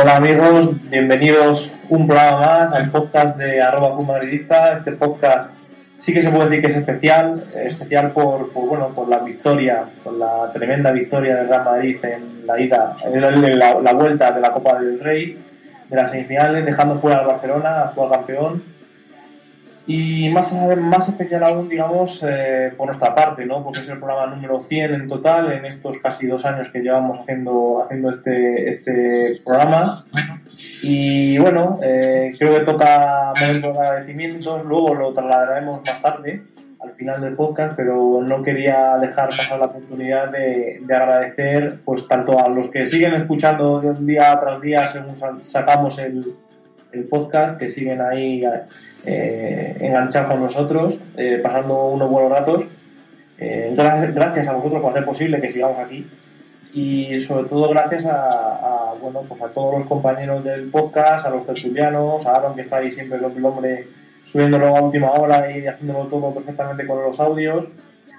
Hola amigos, bienvenidos un programa más al podcast de arroba madridista. Este podcast sí que se puede decir que es especial, especial por, bueno, por la victoria, por la tremenda victoria del Real Madrid en la ida, en la, vuelta de la Copa del Rey, de las semifinales, dejando fuera al Barcelona, actual campeón y más, más especial aún, digamos, eh, por nuestra parte, ¿no? Porque es el programa número 100 en total en estos casi dos años que llevamos haciendo, haciendo este, este programa. Y bueno, eh, creo que toca momento de agradecimientos, luego lo trasladaremos más tarde, al final del podcast, pero no quería dejar pasar la oportunidad de, de agradecer pues tanto a los que siguen escuchando día tras día según sacamos el, el podcast, que siguen ahí eh, enganchados con nosotros, eh, pasando unos buenos ratos. Eh, gracias a vosotros por hacer posible que sigamos aquí y sobre todo gracias a, bueno pues a todos los compañeros del podcast, a los tertulianos, a Aaron que está ahí siempre el hombre subiéndolo a última hora y haciéndolo todo perfectamente con los audios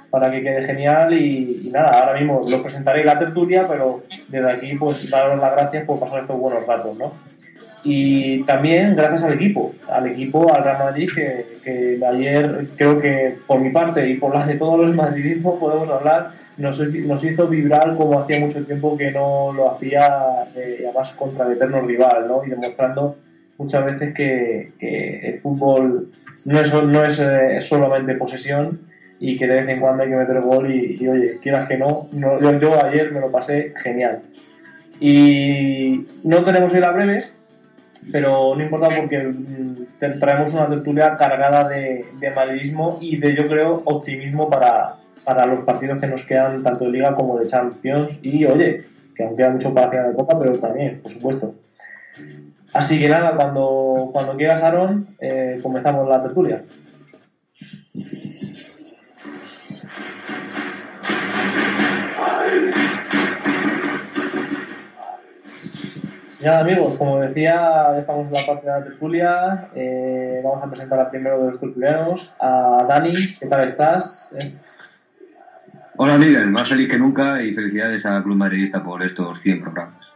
para que quede genial y, nada, ahora mismo lo presentaré la tertulia, pero desde aquí pues daros las gracias por pasar estos buenos ratos, ¿no? Y también gracias al equipo, al equipo, al Real Madrid, que, que ayer creo que por mi parte y por la de todos los madridismos podemos hablar, nos, nos hizo vibrar como hacía mucho tiempo que no lo hacía, eh, además contra el eterno rival, ¿no? Y demostrando muchas veces que, que el fútbol no es, no es eh, solamente posesión y que de vez en cuando hay que meter gol y, oye, quieras que no, no yo, yo, ayer me lo pasé genial. Y no tenemos ir a breves, pero no importa porque mm, traemos una tertulia cargada de, de madridismo y de, yo creo, optimismo para, para los partidos que nos quedan tanto de Liga como de Champions. Y oye, que aún queda mucho para final de Copa, pero también, por supuesto. Así que nada, cuando, cuando quieras, Aaron, eh, comenzamos la tertulia. Ya amigos, como decía, ya estamos en la parte de la tertulia. Eh, vamos a presentar a primero de los tertulianos, a Dani. ¿Qué tal estás? Eh. Hola Miguel, más feliz que nunca y felicidades a Club Madridista por estos 100 programas.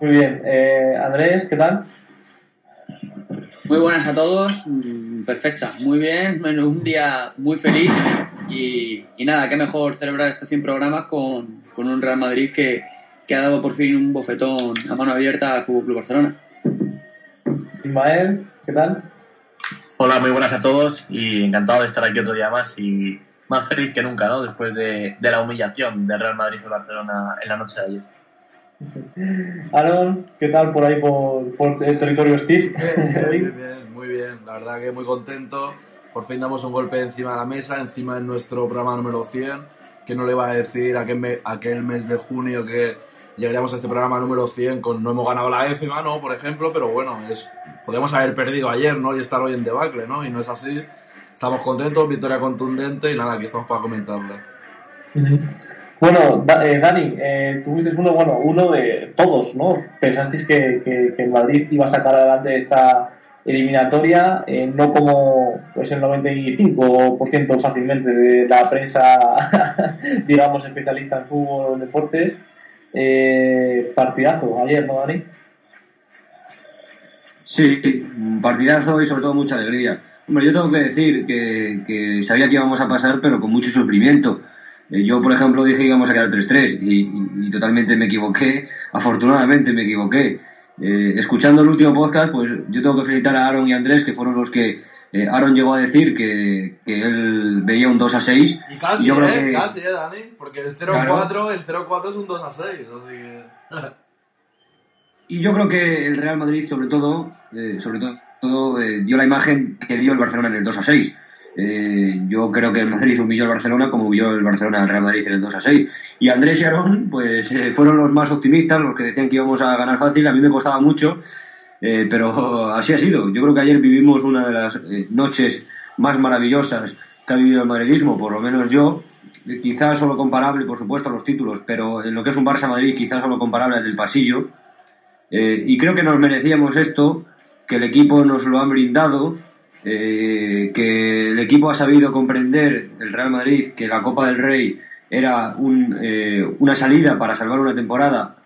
Muy bien. Eh, Andrés, ¿qué tal? Muy buenas a todos, mm, perfecta, muy bien, un día muy feliz y, nada, qué mejor celebrar estos 100 programas con, con un Real Madrid que, que ha dado por fin un bofetón a mano abierta al Fútbol Club Barcelona. Ismael, ¿qué tal? Hola, muy buenas a todos y encantado de estar aquí otro día más y más feliz que nunca, ¿no? Después de, la humillación del Real Madrid y Barcelona en la noche de ayer. Aaron, ¿qué tal por ahí por, el territorio Steve? Bien, bien, muy bien. La verdad que muy contento. Por fin damos un golpe encima de la mesa, encima de nuestro programa número 100. Que no le va a decir aquel, aquel mes de junio que llegaríamos a este programa número 100 con no hemos ganado la EFIMA, ¿no? Por ejemplo, pero bueno, es podemos haber perdido ayer, ¿no? Y estar hoy en debacle, ¿no? Y no es así. Estamos contentos, victoria contundente y nada, aquí estamos para comentarla. Bueno, eh, Dani, eh, uno, bueno, uno de todos, ¿no? Pensasteis que, que Madrid iba a sacar adelante esta eliminatoria, eh, no como pues el 95% fácilmente de la prensa, digamos, especialista en fútbol o deportes, eh, partidazo ayer, ¿no, Dani? Sí, un partidazo y sobre todo mucha alegría. Hombre, yo tengo que decir que, sabía que íbamos a pasar, pero con mucho sufrimiento. Eh, yo, por ejemplo, dije que íbamos a quedar 3-3 y, totalmente me equivoqué. Afortunadamente me equivoqué. Eh, escuchando el último podcast, pues yo tengo que felicitar a Aaron y Andrés, que fueron los que eh, Aaron llegó a decir que, que, él veía un 2 a 6. Y casi, yo eh, casi, eh, Dani. Porque el 0-4 el 0-4 es un 2 a 6. Así que... y yo creo que el Real Madrid, sobre todo, eh, sobre todo, eh, dio la imagen que dio el Barcelona en el 2 a 6. yo creo que el Madrid humilló al Barcelona como humilló el Barcelona al Real Madrid en el 2 a 6. Y Andrés y Aaron, pues fueron los más optimistas, los que decían que íbamos a ganar fácil. A mí me costaba mucho eh, pero así ha sido. Yo creo que ayer vivimos una de las eh, noches más maravillosas que ha vivido el madridismo, por lo menos yo. Quizás solo comparable, por supuesto, a los títulos, pero en lo que es un Barça-Madrid, quizás solo comparable al del pasillo. Eh, y creo que nos merecíamos esto, que el equipo nos lo ha brindado, que el equipo ha sabido comprender, el Real Madrid, que la Copa del Rey era un, una salida para salvar una temporada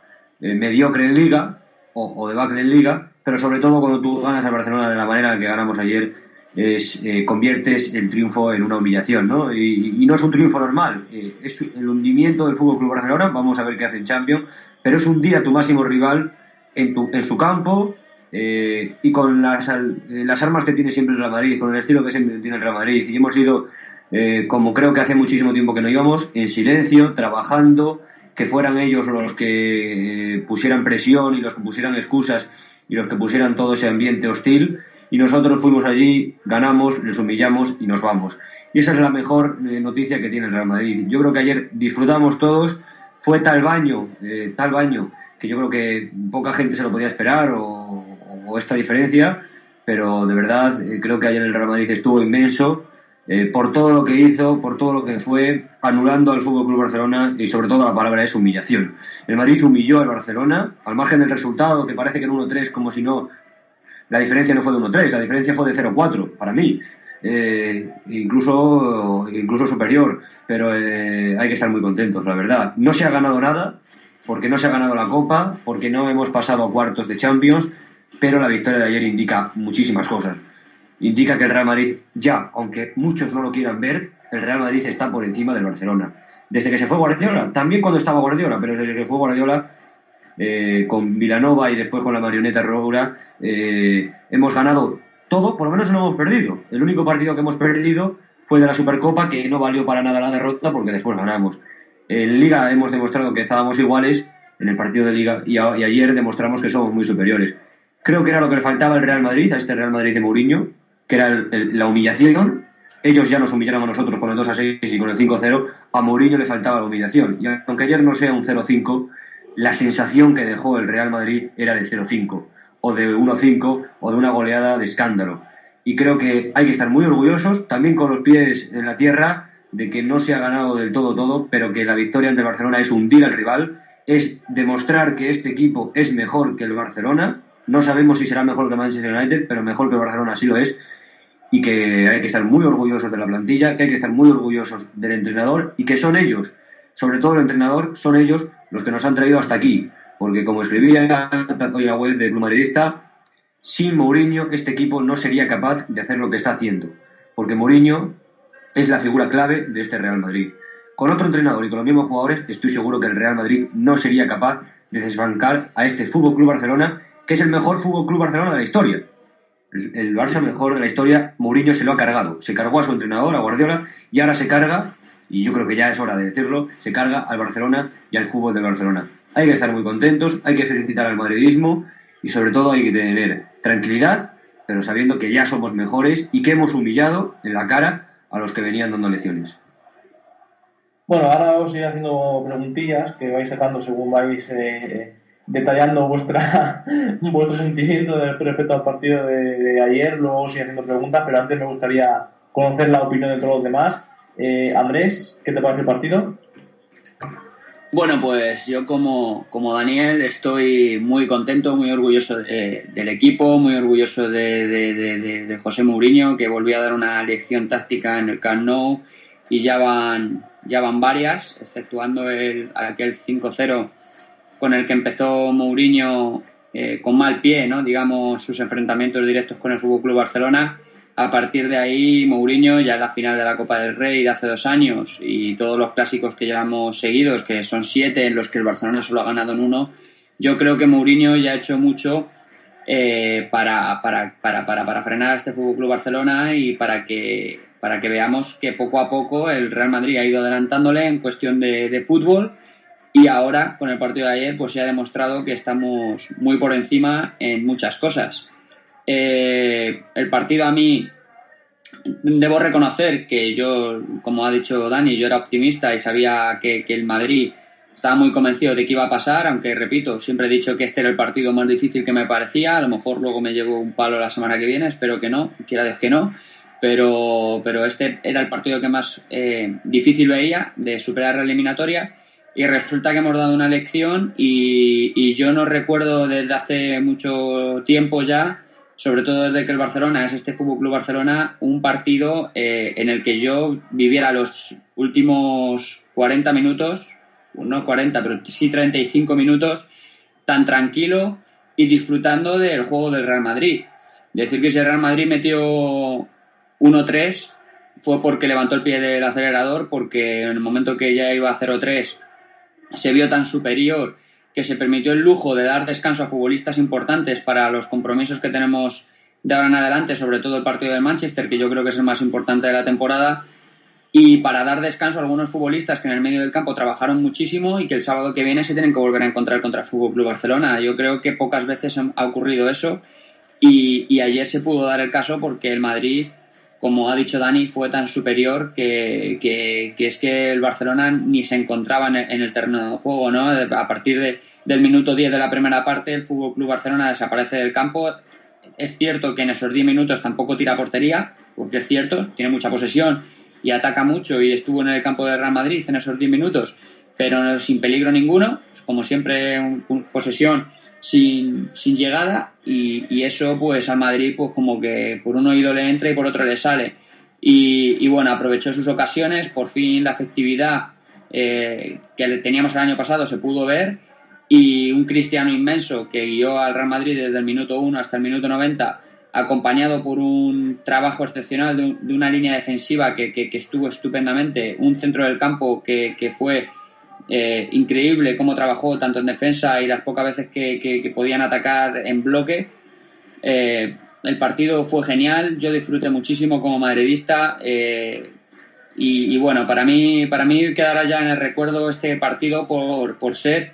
eh, mediocre en Liga o, o debacle en Liga, pero sobre todo cuando tú ganas al Barcelona de la manera que ganamos ayer, es, eh, conviertes el triunfo en una humillación, ¿no? Y, no es un triunfo normal, eh, es el hundimiento del Fútbol Club Barcelona, vamos a ver qué hace en Champions, pero es un día tu máximo rival en, tu, en su campo eh, y con las, eh, las armas que tiene siempre el Real Madrid, con el estilo que siempre tiene el Real Madrid. Y hemos ido, como creo que hace muchísimo tiempo que no íbamos, en silencio, trabajando, que fueran ellos los que pusieran presión y los que pusieran excusas y los que pusieran todo ese ambiente hostil. Y nosotros fuimos allí, ganamos, les humillamos y nos vamos. Y esa es la mejor eh, noticia que tiene el Real Madrid. Yo creo que ayer disfrutamos todos, fue tal baño, eh, tal baño, que yo creo que poca gente se lo podía esperar o, esta diferencia, pero de verdad eh, creo que ayer el Real Madrid estuvo inmenso eh, por todo lo que hizo, por todo lo que fue, anulando al Fútbol Club Barcelona y sobre todo la palabra es humillación. El Madrid humilló al Barcelona, al margen del resultado, que parece que en 1-3, como si no, la diferencia no fue de 1-3, la diferencia fue de 0-4 para mí. Eh, incluso, incluso superior, pero eh, hay que estar muy contentos, la verdad. No se ha ganado nada, porque no se ha ganado la Copa, porque no hemos pasado a cuartos de Champions, pero la victoria de ayer indica muchísimas cosas. Indica que el Real Madrid ya, aunque muchos no lo quieran ver, el Real Madrid está por encima del Barcelona. Desde que se fue Guardiola, también cuando estaba Guardiola, pero desde que fue Guardiola, eh, con Vilanova y después con la marioneta Roura, eh, hemos ganado todo, por lo menos no hemos perdido. El único partido que hemos perdido fue de la Supercopa, que no valió para nada la derrota porque después ganamos. En Liga hemos demostrado que estábamos iguales en el partido de Liga y, y ayer demostramos que somos muy superiores. Creo que era lo que le faltaba al Real Madrid, a este Real Madrid de Mourinho, que era el- la humillación. Ellos ya nos humillaron a nosotros con el 2 a 6 y con el 5 a 0. A Mourinho le faltaba la humillación. Y aunque ayer no sea un 0 5, la sensación que dejó el Real Madrid era de 0 5, o de 1 5, o de una goleada de escándalo. Y creo que hay que estar muy orgullosos, también con los pies en la tierra, de que no se ha ganado del todo todo, pero que la victoria ante el Barcelona es hundir al rival, es demostrar que este equipo es mejor que el Barcelona. No sabemos si será mejor que Manchester United, pero mejor que el Barcelona sí lo es. Y que hay que estar muy orgullosos de la plantilla, que hay que estar muy orgullosos del entrenador y que son ellos, sobre todo el entrenador, son ellos los que nos han traído hasta aquí. Porque como escribía hoy en la web de Club Madridista, sin Mourinho este equipo no sería capaz de hacer lo que está haciendo. Porque Mourinho es la figura clave de este Real Madrid. Con otro entrenador y con los mismos jugadores, estoy seguro que el Real Madrid no sería capaz de desbancar a este Fútbol Club Barcelona, que es el mejor Fútbol Club Barcelona de la historia. El, Barça mejor de la historia, Mourinho se lo ha cargado. Se cargó a su entrenador, a Guardiola, y ahora se carga, y yo creo que ya es hora de decirlo, se carga al Barcelona y al fútbol del Barcelona. Hay que estar muy contentos, hay que felicitar al madridismo y sobre todo hay que tener tranquilidad, pero sabiendo que ya somos mejores y que hemos humillado en la cara a los que venían dando lecciones. Bueno, ahora os iré haciendo preguntillas que vais sacando según vais eh, detallando vuestra vuestro sentimiento respecto al partido de, ayer. Luego iré haciendo preguntas, pero antes me gustaría conocer la opinión de todos los demás. Eh, Andrés, ¿qué te parece el partido? Bueno, pues yo como, como Daniel estoy muy contento, muy orgulloso de- del equipo, muy orgulloso de- de- de José Mourinho, que volvió a dar una lección táctica en el Camp Nou y ya van, ya van varias, exceptuando el, aquel 5-0 con el que empezó Mourinho eh, con mal pie, ¿no? digamos, sus enfrentamientos directos con el Club Barcelona. A partir de ahí, Mourinho, ya en la final de la Copa del Rey de hace dos años y todos los clásicos que llevamos seguidos, que son siete en los que el Barcelona solo ha ganado en uno, yo creo que Mourinho ya ha hecho mucho eh, para, para, para, para, frenar a este Club Barcelona y para que, veamos que poco a poco el Real Madrid ha ido adelantándole en cuestión de fútbol y ahora con el partido de ayer pues se ha demostrado que estamos muy por encima en muchas cosas. Eh, el partido a mí debo reconocer que yo, como ha dicho Dani, yo era optimista y sabía que, el Madrid estaba muy convencido de que iba a pasar, aunque repito, siempre he dicho que este era el partido más difícil que me parecía, a lo mejor luego me llevo un palo la semana que viene, espero que no, quiera Dios que no, pero, pero este era el partido que más eh, difícil veía de superar la eliminatoria y resulta que hemos dado una lección y, y yo no recuerdo desde hace mucho tiempo ya sobre todo desde que el Barcelona es este Fútbol Club Barcelona, un partido eh, en el que yo viviera los últimos 40 minutos, no 40, pero sí 35 minutos, tan tranquilo y disfrutando del juego del Real Madrid. Decir que si el Real Madrid metió 1-3 fue porque levantó el pie del acelerador, porque en el momento que ya iba a 0-3 se vio tan superior que se permitió el lujo de dar descanso a futbolistas importantes para los compromisos que tenemos de ahora en adelante, sobre todo el partido del Manchester, que yo creo que es el más importante de la temporada, y para dar descanso a algunos futbolistas que en el medio del campo trabajaron muchísimo y que el sábado que viene se tienen que volver a encontrar contra el Fútbol Club Barcelona. Yo creo que pocas veces ha ocurrido eso y, ayer se pudo dar el caso porque el Madrid como ha dicho Dani, fue tan superior que, es que el Barcelona ni se encontraba en el, terreno de juego, ¿no? A partir de, del minuto 10 de la primera parte, el Fútbol Club Barcelona desaparece del campo. Es cierto que en esos 10 minutos tampoco tira portería, porque es cierto, tiene mucha posesión y ataca mucho y estuvo en el campo de Real Madrid en esos 10 minutos, pero sin peligro ninguno, como siempre, posesión sin, sin llegada y, eso pues al Madrid pues como que por un oído le entra y por otro le sale. Y, bueno, aprovechó sus ocasiones, por fin la efectividad eh, que teníamos el año pasado se pudo ver y un cristiano inmenso que guió al Real Madrid desde el minuto 1 hasta el minuto 90 acompañado por un trabajo excepcional de, una línea defensiva que, que, estuvo estupendamente, un centro del campo que, que fue eh, increíble cómo trabajó tanto en defensa y las pocas veces que, podían atacar en bloque. Eh, el partido fue genial, yo disfruté muchísimo como madridista eh, y, bueno, para mí, para mí quedará ya en el recuerdo este partido por, por ser,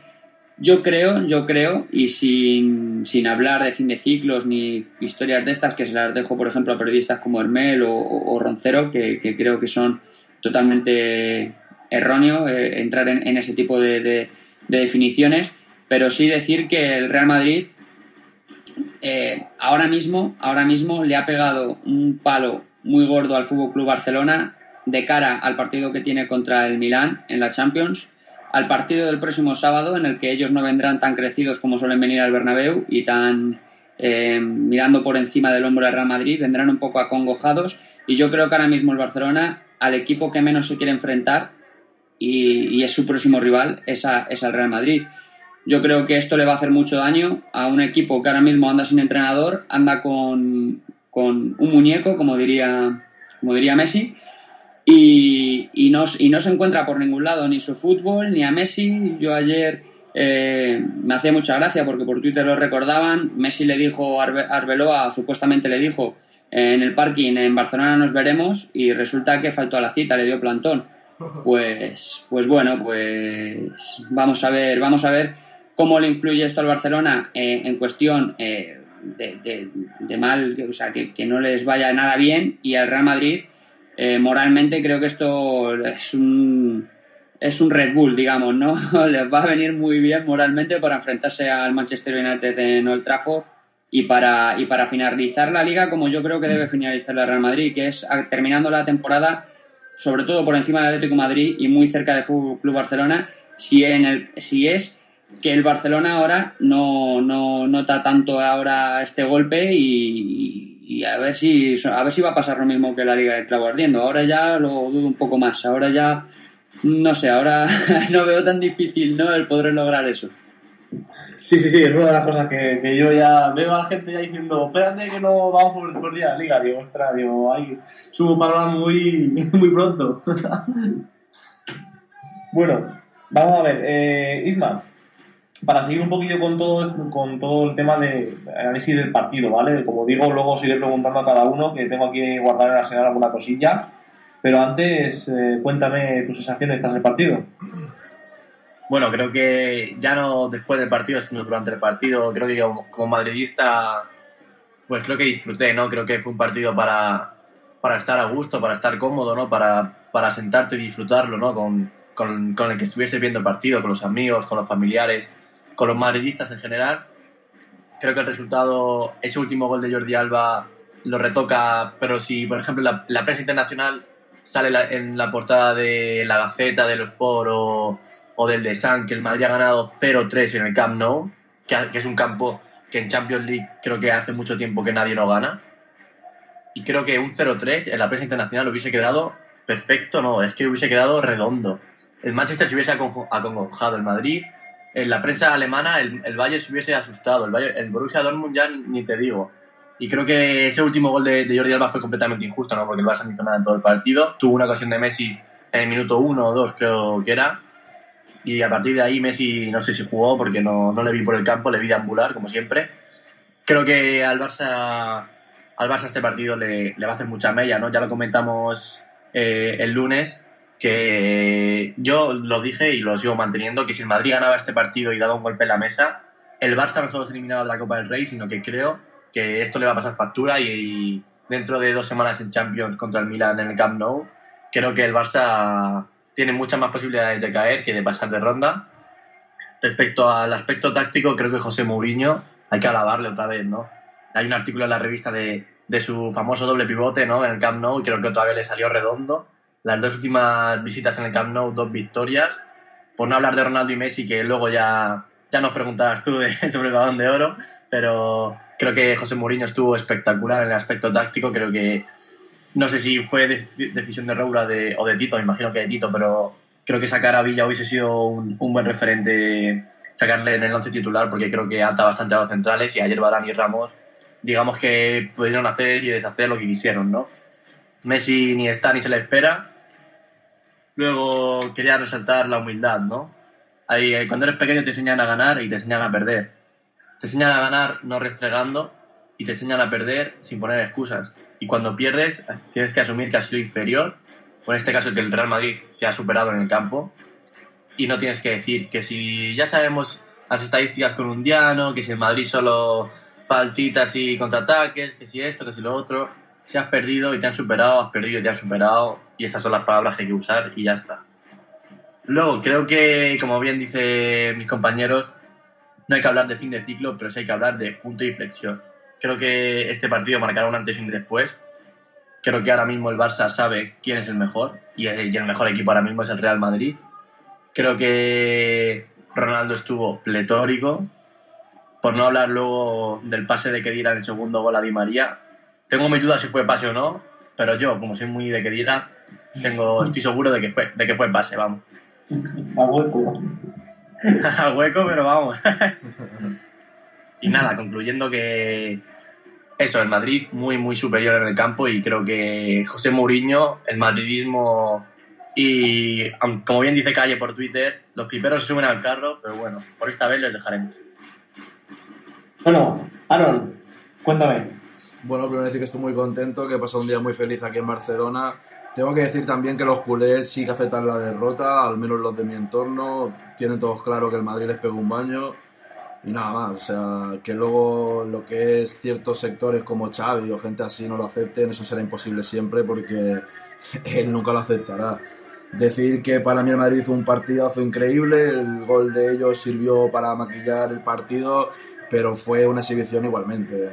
yo creo, yo creo, y sin, sin, hablar de fin de ciclos ni historias de estas, que se las dejo por ejemplo a periodistas como Hermel o, Roncero, que creo que son totalmente erróneo eh, entrar en, ese tipo de, definiciones, pero sí decir que el Real Madrid eh, ahora mismo, ahora mismo le ha pegado un palo muy gordo al Fútbol Club Barcelona de cara al partido que tiene contra el Milán en la Champions, al partido del próximo sábado en el que ellos no vendrán tan crecidos como suelen venir al Bernabéu y tan eh, mirando por encima del hombro del Real Madrid, vendrán un poco acongojados. Y yo creo que ahora mismo el Barcelona al equipo que menos se quiere enfrentar y, es su próximo rival, es, es al Real Madrid. Yo creo que esto le va a hacer mucho daño a un equipo que ahora mismo anda sin entrenador, anda con, un muñeco, como diría, como diría Messi, y, no, se encuentra por ningún lado ni su fútbol ni a Messi. Yo ayer eh, me hacía mucha gracia porque por Twitter lo recordaban. Messi le dijo a Arbeloa, supuestamente le dijo en el parking en Barcelona nos veremos y resulta que faltó a la cita, le dio plantón. Pues, pues bueno, pues vamos a ver, vamos a ver cómo le influye esto al Barcelona eh, en cuestión eh, de, mal, o sea, que, no les vaya nada bien y al Real Madrid eh, moralmente creo que esto es un es un Red Bull, digamos, ¿no? les va a venir muy bien moralmente para enfrentarse al Manchester United en Old Trafford y para, y para finalizar la liga como yo creo que debe finalizar el Real Madrid, que es terminando la temporada sobre todo por encima del Atlético Madrid y muy cerca del Club Barcelona, si, en el, si es que el Barcelona ahora no, no nota tanto ahora este golpe y, a ver si a ver si va a pasar lo mismo que la Liga del Clavo Ardiendo. Ahora ya lo dudo un poco más. Ahora ya no sé, ahora no veo tan difícil ¿no? el poder lograr eso. Sí, sí, sí, es una de las cosas que, yo ya veo a la gente ya diciendo, espérate que no vamos por, por día liga, digo, ostras, digo, hay subo para muy, muy pronto. bueno, vamos a ver, eh, Isma, para seguir un poquillo con todo con todo el tema de análisis del partido, ¿vale? Como digo, luego os preguntando a cada uno, que tengo aquí guardar en la señal alguna cosilla, pero antes eh, cuéntame tus sensaciones tras el partido. Bueno, creo que ya no después del partido, sino durante el partido, creo que como, madridista, pues creo que disfruté, ¿no? Creo que fue un partido para, para estar a gusto, para estar cómodo, ¿no? Para, para sentarte y disfrutarlo, ¿no? Con, con, con el que estuviese viendo el partido, con los amigos, con los familiares, con los madridistas en general. Creo que el resultado, ese último gol de Jordi Alba lo retoca, pero si, por ejemplo, la, la prensa internacional sale en la portada de la Gaceta, de los Poro o del de San, que el Madrid ha ganado 0-3 en el Camp Nou, que, es un campo que en Champions League creo que hace mucho tiempo que nadie no gana. Y creo que un 0-3 en la prensa internacional hubiese quedado perfecto, no, es que hubiese quedado redondo. El Manchester se hubiese acongojado, el Madrid en la prensa alemana el, el se hubiese asustado. El, el Borussia Dortmund ya ni te digo. Y creo que ese último gol de, Jordi Alba fue completamente injusto, ¿no? Porque el Barça no hizo en todo el partido. Tuvo una ocasión de Messi en el minuto uno o dos, creo que era. Y a partir de ahí Messi no sé si jugó porque no, no le vi por el campo, le vi deambular, como siempre. Creo que al Barça, al Barça este partido le, le va a hacer mucha mella, ¿no? Ya lo comentamos eh, el lunes, que yo lo dije y lo sigo manteniendo, que si el Madrid ganaba este partido y daba un golpe en la mesa, el Barça no solo se eliminaba de la Copa del Rey, sino que creo que esto le va a pasar factura y, y dentro de dos semanas en Champions contra el Milan en el Camp Nou, creo que el Barça tiene muchas más posibilidades de caer que de pasar de ronda. Respecto al aspecto táctico, creo que José Mourinho hay que alabarle otra vez, ¿no? Hay un artículo en la revista de, de su famoso doble pivote, ¿no? En el Camp Nou y creo que vez le salió redondo. Las dos últimas visitas en el Camp Nou, dos victorias. Por no hablar de Ronaldo y Messi, que luego ya, ya nos preguntarás tú de- sobre el balón de oro, pero creo que José Mourinho estuvo espectacular en el aspecto táctico. Creo que no sé si fue dec- decisión de Roura de, o de Tito, me imagino que de Tito, pero creo que sacar a Villa hubiese sido un, un buen referente sacarle en el once titular porque creo que ata bastante a los centrales y ayer Barán y Ramos digamos que pudieron hacer y deshacer lo que quisieron, ¿no? Messi ni está ni se le espera. Luego quería resaltar la humildad, ¿no? Ahí, cuando eres pequeño te enseñan a ganar y te enseñan a perder. Te enseñan a ganar no restregando y te enseñan a perder sin poner excusas. Y cuando pierdes tienes que asumir que has sido inferior, o en este caso que el Real Madrid te ha superado en el campo, y no tienes que decir que si ya sabemos las estadísticas con un diano, que si el Madrid solo faltitas y contraataques, que si esto, que si lo otro, si has perdido y te han superado, has perdido y te han superado, y esas son las palabras que hay que usar y ya está. Luego, creo que, como bien dicen mis compañeros, no hay que hablar de fin de ciclo, pero sí hay que hablar de punto de inflexión. Creo que este partido marcará un antes y un después. Creo que ahora mismo el Barça sabe quién es el mejor y el mejor equipo ahora mismo es el Real Madrid. Creo que Ronaldo estuvo pletórico. Por no hablar luego del pase de Kedira en el segundo gol a Di María. Tengo mis dudas si fue pase o no, pero yo, como soy muy de Kedira, tengo, estoy seguro de que fue, de que fue pase, vamos. A hueco. Al hueco, pero vamos. y nada, concluyendo que eso, el Madrid muy, muy superior en el campo y creo que José Mourinho, el madridismo y, como bien dice Calle por Twitter, los piperos se suben al carro, pero bueno, por esta vez les dejaremos. Bueno, Aaron, cuéntame. Bueno, primero decir que estoy muy contento, que he pasado un día muy feliz aquí en Barcelona. Tengo que decir también que los culés sí que aceptan la derrota, al menos los de mi entorno. Tienen todos claro que el Madrid les pegó un baño. Y nada más, o sea, que luego lo que es ciertos sectores como Xavi o gente así no lo acepten, eso será imposible siempre porque él nunca lo aceptará. Decir que para mí el Madrid hizo un partidazo increíble, el gol de ellos sirvió para maquillar el partido, pero fue una exhibición igualmente.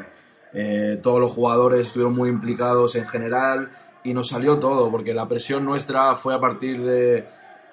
Eh, todos los jugadores estuvieron muy implicados en general y nos salió todo, porque la presión nuestra fue a partir de,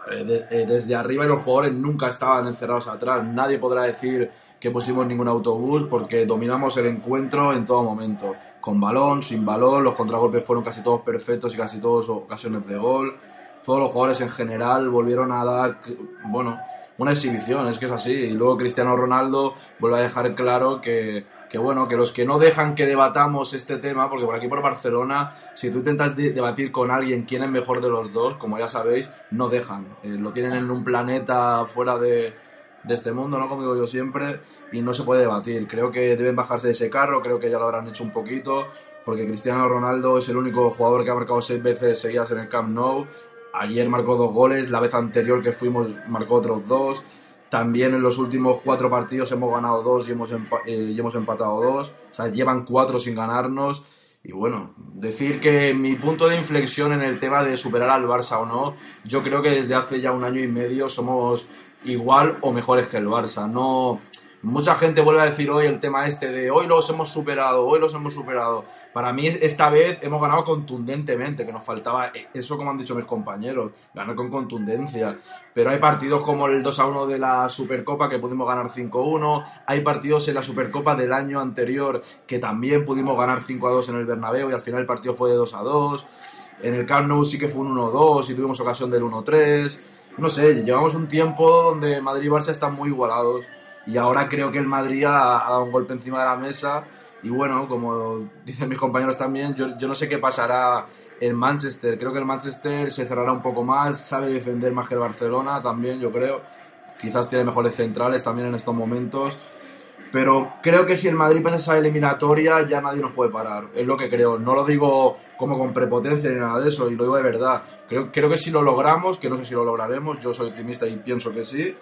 desde arriba y los jugadores nunca estaban encerrados atrás. Nadie podrá decir que pusimos ningún autobús porque dominamos el encuentro en todo momento, con balón, sin balón, los contragolpes fueron casi todos perfectos y casi todos ocasiones de gol. Todos los jugadores en general volvieron a dar, bueno, una exhibición, es que es así. Y luego Cristiano Ronaldo vuelve a dejar claro que, que bueno, que los que no dejan que debatamos este tema, porque por aquí por Barcelona, si tú intentas de- debatir con alguien quién es mejor de los dos, como ya sabéis, no dejan. Eh, lo tienen en un planeta fuera de, de este mundo, ¿no? Como digo yo siempre, y no se puede debatir. Creo que deben bajarse de ese carro, creo que ya lo habrán hecho un poquito, porque Cristiano Ronaldo es el único jugador que ha marcado seis veces seguidas en el Camp Nou. Ayer marcó dos goles, la vez anterior que fuimos marcó otros dos. También en los últimos cuatro partidos hemos ganado dos y hemos, eh, y hemos empatado dos. O sea, llevan cuatro sin ganarnos. Y bueno, decir que mi punto de inflexión en el tema de superar al Barça o no, yo creo que desde hace ya un año y medio somos igual o mejores que el Barça. No, mucha gente vuelve a decir hoy el tema este de hoy los hemos superado, hoy los hemos superado. Para mí esta vez hemos ganado contundentemente, que nos faltaba eso como han dicho mis compañeros, ganar con contundencia. Pero hay partidos como el 2 a 1 de la Supercopa que pudimos ganar 5-1, hay partidos en la Supercopa del año anterior que también pudimos ganar 5 a 2 en el Bernabéu y al final el partido fue de 2 a 2. En el Camp Nou sí que fue un 1-2 y tuvimos ocasión del 1-3. no sé, llevamos un tiempo donde Madrid y Barça están muy igualados y ahora creo que el Madrid ha, ha dado un golpe encima de la mesa y bueno, como dicen mis compañeros también, yo, yo no sé qué pasará en Manchester. Creo que el Manchester se cerrará un poco más, sabe defender más que el Barcelona también, yo creo. Quizás tiene mejores centrales también en estos momentos. Pero creo que si el Madrid pasa esa eliminatoria ya nadie nos puede parar. Es lo que creo. No lo digo como con prepotencia ni nada de eso, y lo digo de verdad. Creo, creo que si lo logramos, que no sé si lo lograremos, yo soy optimista y pienso que sí,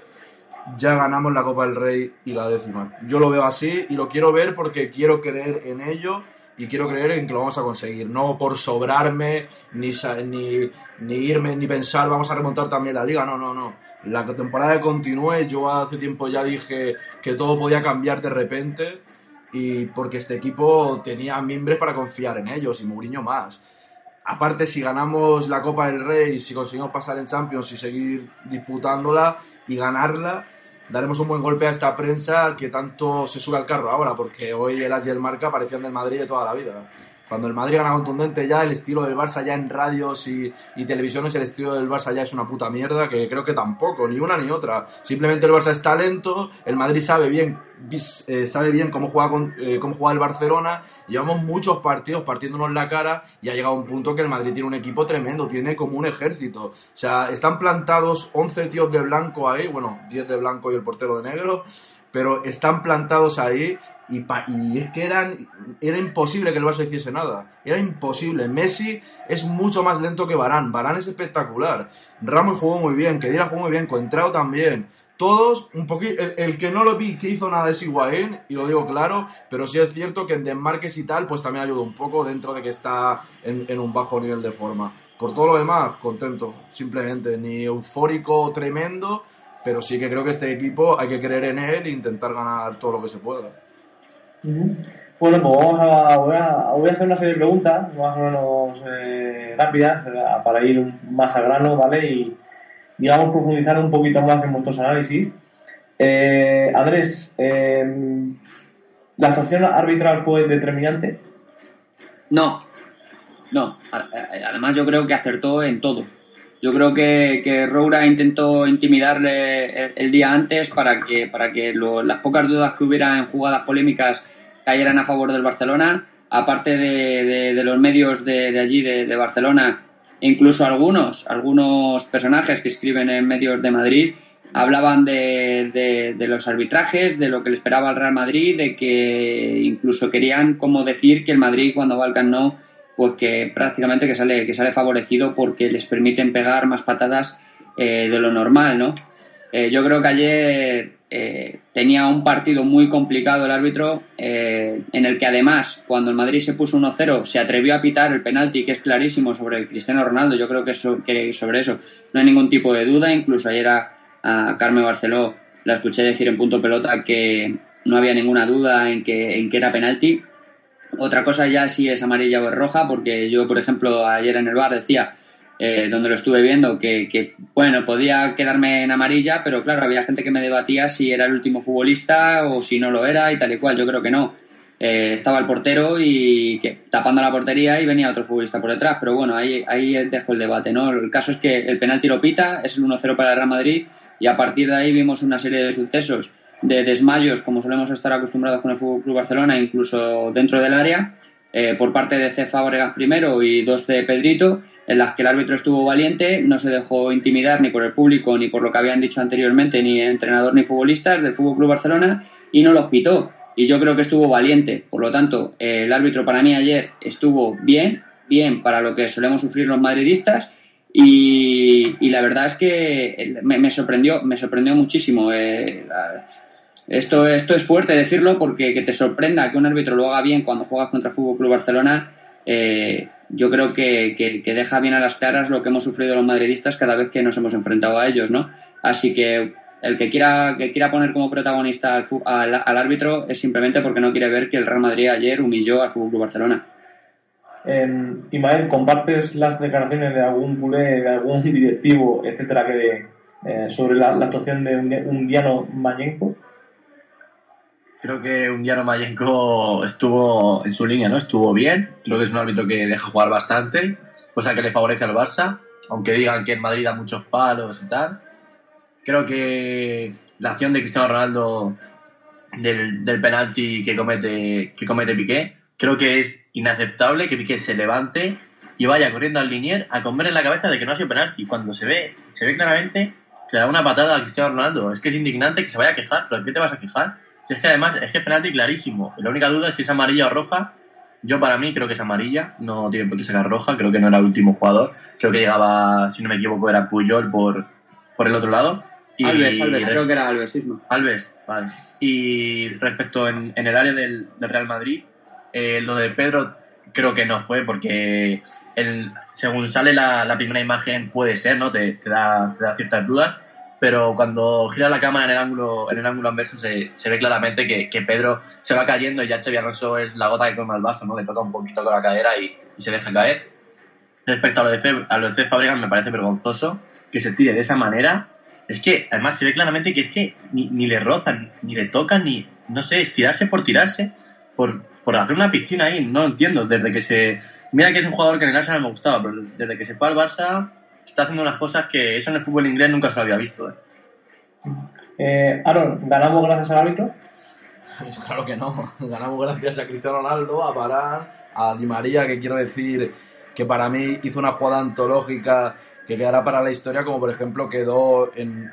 ya ganamos la Copa del Rey y la décima. Yo lo veo así y lo quiero ver porque quiero creer en ello y quiero creer en que lo vamos a conseguir. No por sobrarme, ni, ni, irme, ni pensar vamos a remontar también la liga. No, no, no. La temporada continúe. Yo hace tiempo ya dije que todo podía cambiar de repente y porque este equipo tenía mimbres para confiar en ellos y Mourinho más. Aparte, si ganamos la Copa del Rey, si conseguimos pasar en Champions y seguir disputándola y ganarla, daremos un buen golpe a esta prensa que tanto se sube al carro ahora, porque hoy el el Marca parecían del Madrid de toda la vida. Cuando el Madrid gana contundente ya, el estilo del Barça ya en radios y, y, televisiones, el estilo del Barça ya es una puta mierda, que creo que tampoco, ni una ni otra. Simplemente el Barça es talento, el Madrid sabe bien, eh, sabe bien cómo juega, con, eh, cómo juega el Barcelona, llevamos muchos partidos partiéndonos la cara y ha llegado un punto que el Madrid tiene un equipo tremendo, tiene como un ejército. O sea, están plantados 11 tíos de blanco ahí, bueno, 10 de blanco y el portero de negro, pero están plantados ahí y, pa, y, es que eran, era imposible que el Barça hiciese nada. Era imposible. Messi es mucho más lento que Barán. Barán es espectacular. Ramos jugó muy bien. Kedira jugó muy bien. Coentrao también. Todos, un poquito. El, que no lo vi que hizo nada es Higuaín, y lo digo claro, pero sí es cierto que en desmarques y tal, pues también ayudó un poco dentro de que está en, en un bajo nivel de forma. Por todo lo demás, contento. Simplemente. Ni eufórico tremendo, pero sí que creo que este equipo hay que creer en él e intentar ganar todo lo que se pueda. Bueno, pues vamos a voy, a, voy a hacer una serie de preguntas más o menos eh, rápidas para ir más a grano, ¿vale? Y digamos profundizar un poquito más en nuestros análisis. Eh, Andrés, eh, ¿la actuación arbitral fue determinante? No, no. Además yo creo que acertó en todo. Yo creo que, que Roura intentó intimidarle el, el, día antes para que, para que lo, las pocas dudas que hubiera en jugadas polémicas cayeran a favor del Barcelona. Aparte de, de, de los medios de, allí, de, Barcelona, incluso algunos, algunos personajes que escriben en medios de Madrid, hablaban de, los arbitrajes, de lo que le esperaba al Real Madrid, de que incluso querían como decir que el Madrid cuando va al Camp Nou pues que prácticamente que sale, que sale favorecido porque les permiten pegar más patadas eh, de lo normal, ¿no? Eh, yo creo que ayer eh, tenía un partido muy complicado el árbitro, en el que además, cuando el Madrid se puso 1-0, se atrevió a pitar el penalti, que es clarísimo sobre Cristiano Ronaldo. Yo creo que, eso, que sobre eso no hay ningún tipo de duda. Incluso ayer a, a Carmen Barceló la escuché decir en punto pelota que no había ninguna duda en que, en que era penalti. Otra cosa ya si es amarilla o es roja, porque yo, por ejemplo, ayer en el bar decía, eh, donde lo estuve viendo, que, que, bueno, podía quedarme en amarilla, pero claro, había gente que me debatía si era el último futbolista o si no lo era y tal y cual. Yo creo que no. Eh, estaba el portero y que, tapando la portería y venía otro futbolista por detrás, pero bueno, ahí, ahí dejo el debate, ¿no? El caso es que el penalti lo pita, es el 1-0 para el Real Madrid y a partir de ahí vimos una serie de sucesos de desmayos, como solemos estar acostumbrados con el Club Barcelona, incluso dentro del área, eh, por parte de C. Fábregas primero y dos de Pedrito, en las que el árbitro estuvo valiente, no se dejó intimidar ni por el público, ni por lo que habían dicho anteriormente, ni entrenador ni futbolistas del Fútbol Club Barcelona, y no los pitó. Y yo creo que estuvo valiente. Por lo tanto, eh, el árbitro para mí ayer estuvo bien, bien para lo que solemos sufrir los madridistas. Y, la verdad es que me, me, sorprendió, me sorprendió muchísimo. Eh, esto, esto es fuerte decirlo porque que te sorprenda que un árbitro lo haga bien cuando juegas contra Fútbol Club Barcelona, eh, yo creo que, que, que, deja bien a las claras lo que hemos sufrido los madridistas cada vez que nos hemos enfrentado a ellos, ¿no? Así que el que quiera, que quiera poner como protagonista al, al, al árbitro es simplemente porque no quiere ver que el Real Madrid ayer humilló al Fútbol Club Barcelona. Eh, Imael, ¿compartes las declaraciones de algún culé, de algún directivo, etcétera, que eh, sobre la, actuación de un, un Diano Mayenko? Creo que un Diano Mayenko estuvo en su línea, ¿no? Estuvo bien. Creo que es un árbitro que deja jugar bastante, cosa que le favorece al Barça. aunque digan que en Madrid da muchos palos y tal. Creo que la acción de Cristiano Ronaldo del, del penalti que comete, que comete Piqué, creo que es inaceptable que Piqué se levante y vaya corriendo al linier a comer en la cabeza de que no ha sido penalti. Cuando se ve, se ve claramente que da una patada a Cristiano Ronaldo. Es que es indignante que se vaya a quejar, pero ¿qué te vas a quejar? Si es que además es que es penalti clarísimo. La única duda es si es amarilla o roja. Yo para mí creo que es amarilla, no tiene por qué sacar roja, creo que no era el último jugador. Creo que llegaba, si no me equivoco, era Puyol por, por el otro lado. Y, Alves, Alves, creo que era Alves, Alves, vale. Y respecto en, en el área del, del Real Madrid, eh, lo de Pedro creo que no fue porque el, según sale la, la, primera imagen puede ser, ¿no? Te, te, da, te da ciertas dudas, pero cuando gira la cámara en el ángulo, en el ángulo anverso se, se ve claramente que, que, Pedro se va cayendo y ya Xavi Alonso es la gota que come el vaso, ¿no? Le toca un poquito con la cadera y, y se deja caer. Respecto a lo de Fe, a lo de Fabregas me parece vergonzoso que se tire de esa manera. Es que además se ve claramente que es que ni, ni le rozan, ni le tocan, ni, no sé, estirarse por tirarse, por, por hacer una piscina ahí, no lo entiendo. Desde que se. Mira que es un jugador que en el Arsenal me gustaba, pero desde que se fue al Barça está haciendo unas cosas que eso en el fútbol inglés nunca se lo había visto. ¿eh? Eh, Aaron, ¿ganamos gracias al árbitro? Claro que no. Ganamos gracias a Cristiano Ronaldo, a Barán, a Di María, que quiero decir que para mí hizo una jugada antológica que quedará para la historia, como por ejemplo quedó en.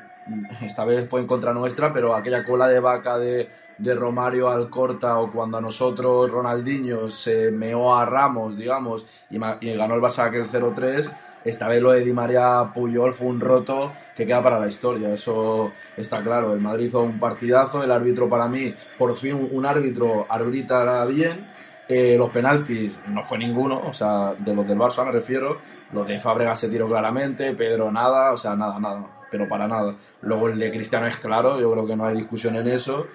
Esta vez fue en contra nuestra, pero aquella cola de vaca de, de Romario al Corta o cuando a nosotros Ronaldinho se meó a Ramos, digamos, y, y ganó el Barça aquel 0-3, esta vez lo de Di María Puyol fue un roto que queda para la historia, eso está claro. El Madrid hizo un partidazo, el árbitro para mí, por fin un árbitro arbitra bien. Eh, los penaltis no fue ninguno, o sea, de los del Barça me refiero. Los de Fábregas se tiró claramente, Pedro nada, o sea, nada, nada, pero para nada. Luego el de Cristiano es claro, yo creo que no hay discusión en eso.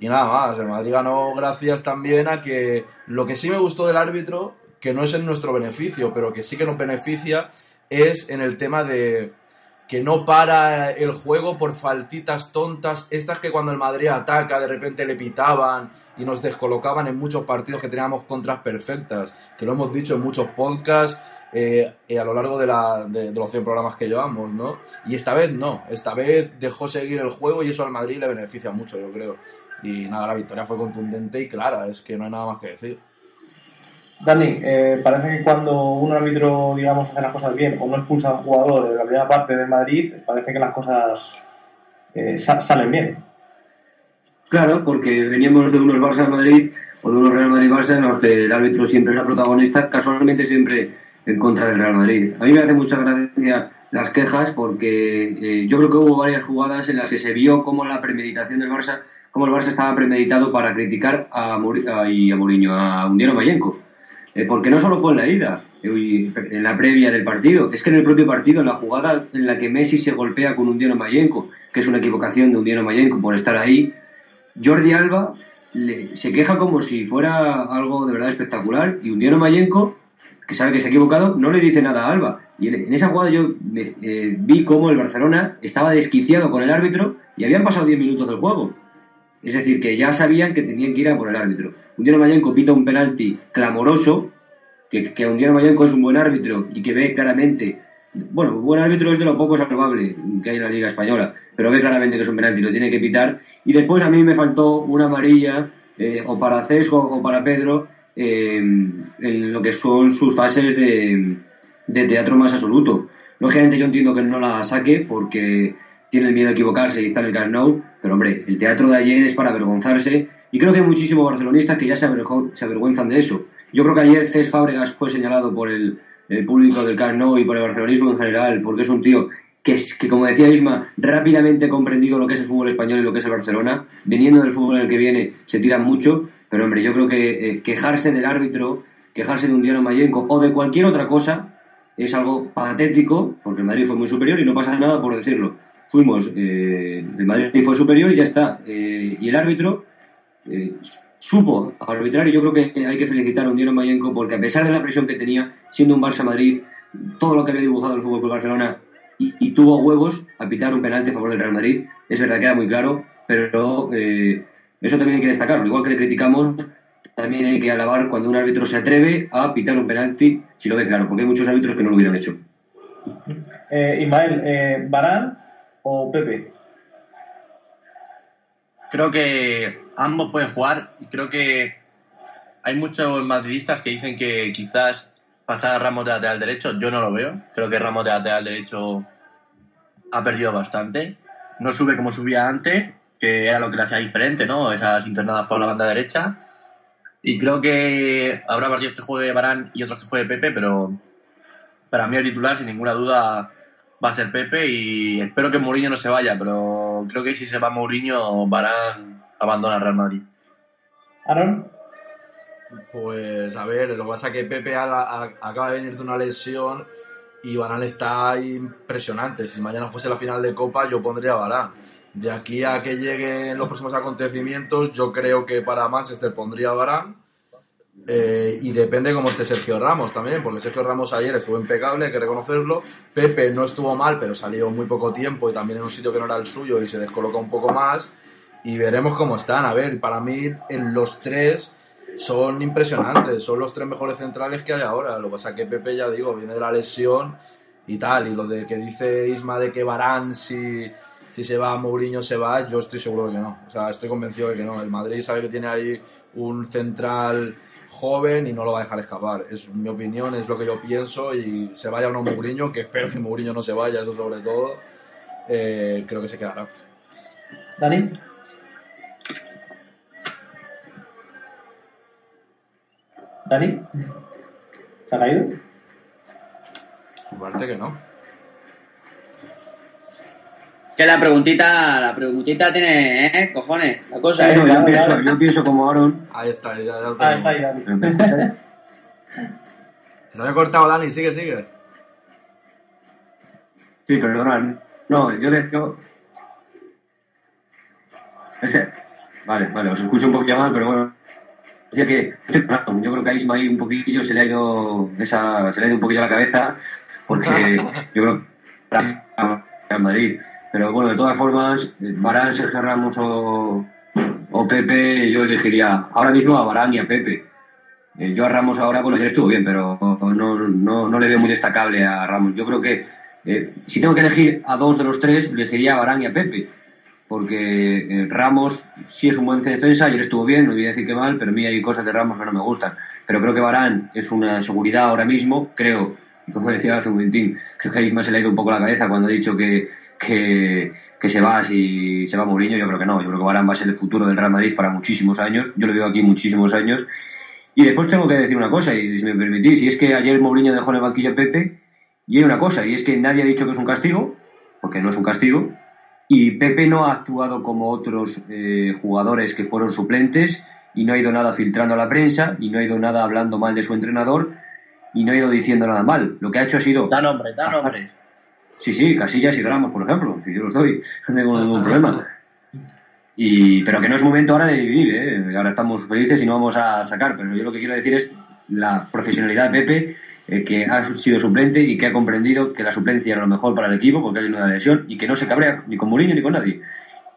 Y nada más, el Madrid ganó gracias también a que lo que sí me gustó del árbitro, que no es en nuestro beneficio, pero que sí que nos beneficia, es en el tema de que no para el juego por faltitas tontas, estas que cuando el Madrid ataca de repente le pitaban y nos descolocaban en muchos partidos que teníamos contras perfectas, que lo hemos dicho en muchos podcasts eh, a lo largo de, la, de, de, los 100 programas que llevamos, ¿no? Y esta vez no, esta vez dejó seguir el juego y eso al Madrid le beneficia mucho, yo creo. Y nada, la victoria fue contundente y clara, es que no hay nada más que decir. Dani, eh, parece que cuando un árbitro, digamos, hace las cosas bien o no expulsa a un jugador en la primera parte de Madrid, parece que las cosas eh, sa salen bien. Claro, porque veníamos de unos Barça Madrid o de unos Real Madrid Barça en los que el árbitro siempre es la protagonista, casualmente siempre en contra del Real Madrid. A mí me hace mucha gracia las quejas porque eh, yo creo que hubo varias jugadas en las que se vio cómo la premeditación del Barça, cómo el Barça estaba premeditado para criticar a, Mur y a Mourinho, a Undiano Mayenco. Eh, porque no solo fue en la ida, eh, en la previa del partido, es que en el propio partido, en la jugada en la que Messi se golpea con Undiano Mayenco, que es una equivocación de Undiano Mayenco por estar ahí, Jordi Alba le, se queja como si fuera algo de verdad espectacular y Undiano Mayenco, que sabe que se ha equivocado, no le dice nada a Alba. Y en, en esa jugada yo me, eh, vi cómo el Barcelona estaba desquiciado con el árbitro y habían pasado 10 minutos del juego. Es decir, que ya sabían que tenían que ir a por el árbitro. Undiano Mayenco pita un penalti clamoroso, que, que Undiano Mayenco es un buen árbitro y que ve claramente, bueno, un buen árbitro es de lo poco salvable que hay en la Liga Española, pero ve claramente que es un penalti, lo tiene que pitar. Y después a mí me faltó una amarilla, eh, o para Cesco o para Pedro, eh, en lo que son sus fases de, de teatro más absoluto. Lógicamente yo entiendo que no la saque porque tiene el miedo a equivocarse y está en el Camp Nou, pero hombre, el teatro de ayer es para avergonzarse y creo que hay muchísimos barcelonistas que ya se, avergüenzan de eso. Yo creo que ayer Cés Fábregas fue señalado por el, el, público del Camp Nou y por el barcelonismo en general, porque es un tío que, es, que, como decía Isma, rápidamente ha comprendido lo que es el fútbol español y lo que es el Barcelona. Viniendo del fútbol en el que viene, se tiran mucho, pero hombre, yo creo que eh, quejarse del árbitro, quejarse de un Diano Mayenco o de cualquier otra cosa es algo patético, porque el Madrid fue muy superior y no pasa nada por decirlo fuimos, eh, el Madrid fue superior y ya está. Eh, y el árbitro eh, supo arbitrar y yo creo que hay que felicitar a Undiano Mayenco porque a pesar de la presión que tenía, siendo un Barça-Madrid, todo lo que había dibujado el fútbol Barcelona y, tuvo huevos a pitar un penalti a favor del Real Madrid, es verdad que era muy claro, pero eh, eso también hay que destacarlo. Igual que le criticamos, también hay que alabar cuando un árbitro se atreve a pitar un penalti si lo ve claro, porque hay muchos árbitros que no lo hubieran hecho. Eh, Ismael, ¿Barán o Pepe? Creo que ambos pueden jugar creo que hay muchos madridistas que dicen que quizás pasar a Ramos de lateral derecho, yo no lo veo. Creo que Ramos de lateral derecho ha perdido bastante. No sube como subía antes, que era lo que le hacía diferente, ¿no? Esas internadas por la banda derecha. Y creo que habrá partidos que juegue Barán y otros que juegue Pepe, pero para mí el titular, sin ninguna duda, va a ser Pepe y espero que Mourinho no se vaya, pero creo que si se va Mourinho, Barán abandona Real Madrid. ¿Aaron? Pues a ver, lo que pasa es que Pepe a- a- acaba de venir de una lesión y Varane está impresionante. Si mañana fuese la final de Copa, yo pondría a Varane. De aquí a que lleguen los próximos acontecimientos, yo creo que para Manchester pondría a Varane. Eh, y depende cómo esté Sergio Ramos también, porque Sergio Ramos ayer estuvo impecable, hay que reconocerlo. Pepe no estuvo mal, pero salió muy poco tiempo y también en un sitio que no era el suyo y se descolocó un poco más. Y veremos cómo están. A ver, para mí, en los tres son impresionantes, son los tres mejores centrales que hay ahora. Lo que pasa es que Pepe, ya digo, viene de la lesión y tal. Y lo de que dice Isma de que Barán, si, si se va, Mourinho se va, yo estoy seguro de que no. O sea, estoy convencido de que no. El Madrid sabe que tiene ahí un central joven y no lo va a dejar escapar. Es mi opinión, es lo que yo pienso. Y se vaya o no Mourinho, que espero que Mourinho no se vaya, eso sobre todo. eh, creo que se quedará. ¿Dani? ¿Dani? ¿Se ha caído? Parece que no. Que la preguntita, la preguntita tiene, ¿eh? Cojones, la cosa, Sí, ¿eh? Bueno, yo, pienso, yo pienso como Aaron. Ahí está, ya, ya lo Ah, está ahí, tenemos. Dani. Se había cortado, Dani, sigue, sigue. Sí, perdonad. No, yo le yo... Ese- Vale, vale, os escucho un poquillo mal, pero bueno. Decía que yo creo que a Isma ahí un poquillo se le ha ido esa, se le ha ido un poquillo la cabeza, porque yo creo que al Madrid. Pero bueno, de todas formas, Barán, Sergio Ramos o, o Pepe, yo elegiría ahora mismo a Barán y a Pepe. Eh, yo a Ramos ahora, bueno, ayer estuvo bien, pero no, no, no le veo muy destacable a Ramos. Yo creo que eh, si tengo que elegir a dos de los tres, elegiría a Barán y a Pepe. Porque eh, Ramos sí es un buen defensa, ayer estuvo bien, no voy a decir que mal, pero a mí hay cosas de Ramos que no me gustan. Pero creo que Barán es una seguridad ahora mismo, creo, y como decía hace un momentín, creo que a Isma se le ha ido un poco la cabeza cuando ha dicho que, que, que se va si se va Mourinho, yo creo que no, yo creo que Barán va a ser el futuro del Real Madrid para muchísimos años, yo lo veo aquí muchísimos años, y después tengo que decir una cosa, y si me permitís, y es que ayer Mourinho dejó en el banquillo a Pepe, y hay una cosa, y es que nadie ha dicho que es un castigo, porque no es un castigo, y Pepe no ha actuado como otros eh, jugadores que fueron suplentes, y no ha ido nada filtrando a la prensa, y no ha ido nada hablando mal de su entrenador, y no ha ido diciendo nada mal. Lo que ha hecho ha sido... Da nombres, da nombres. Sí, sí, Casillas y Ramos, por ejemplo, si yo los doy, no tengo ningún problema. Y, pero que no es momento ahora de dividir, ¿eh? ahora estamos felices y no vamos a sacar, pero yo lo que quiero decir es la profesionalidad de Pepe, eh, que ha sido suplente y que ha comprendido que la suplencia era lo mejor para el equipo porque hay una lesión y que no se cabrea ni con Mourinho ni con nadie.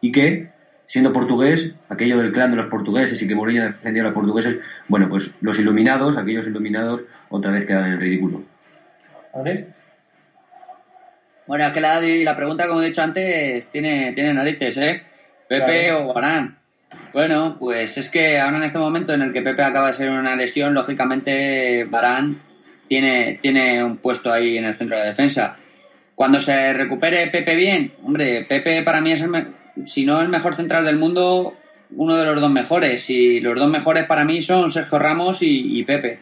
Y que, siendo portugués, aquello del clan de los portugueses y que Mourinho defendía a los portugueses, bueno, pues los iluminados, aquellos iluminados, otra vez quedan en el ridículo. ¿Andrés? Bueno, es que la, la pregunta, como he dicho antes, tiene, tiene narices, ¿eh? Pepe Claro. o Barán. Bueno, pues es que ahora en este momento en el que Pepe acaba de ser una lesión, lógicamente Barán tiene, tiene un puesto ahí en el centro de la defensa. Cuando se recupere Pepe bien, hombre, Pepe para mí es el, me- si no el mejor central del mundo, uno de los dos mejores. Y los dos mejores para mí son Sergio Ramos y, y Pepe.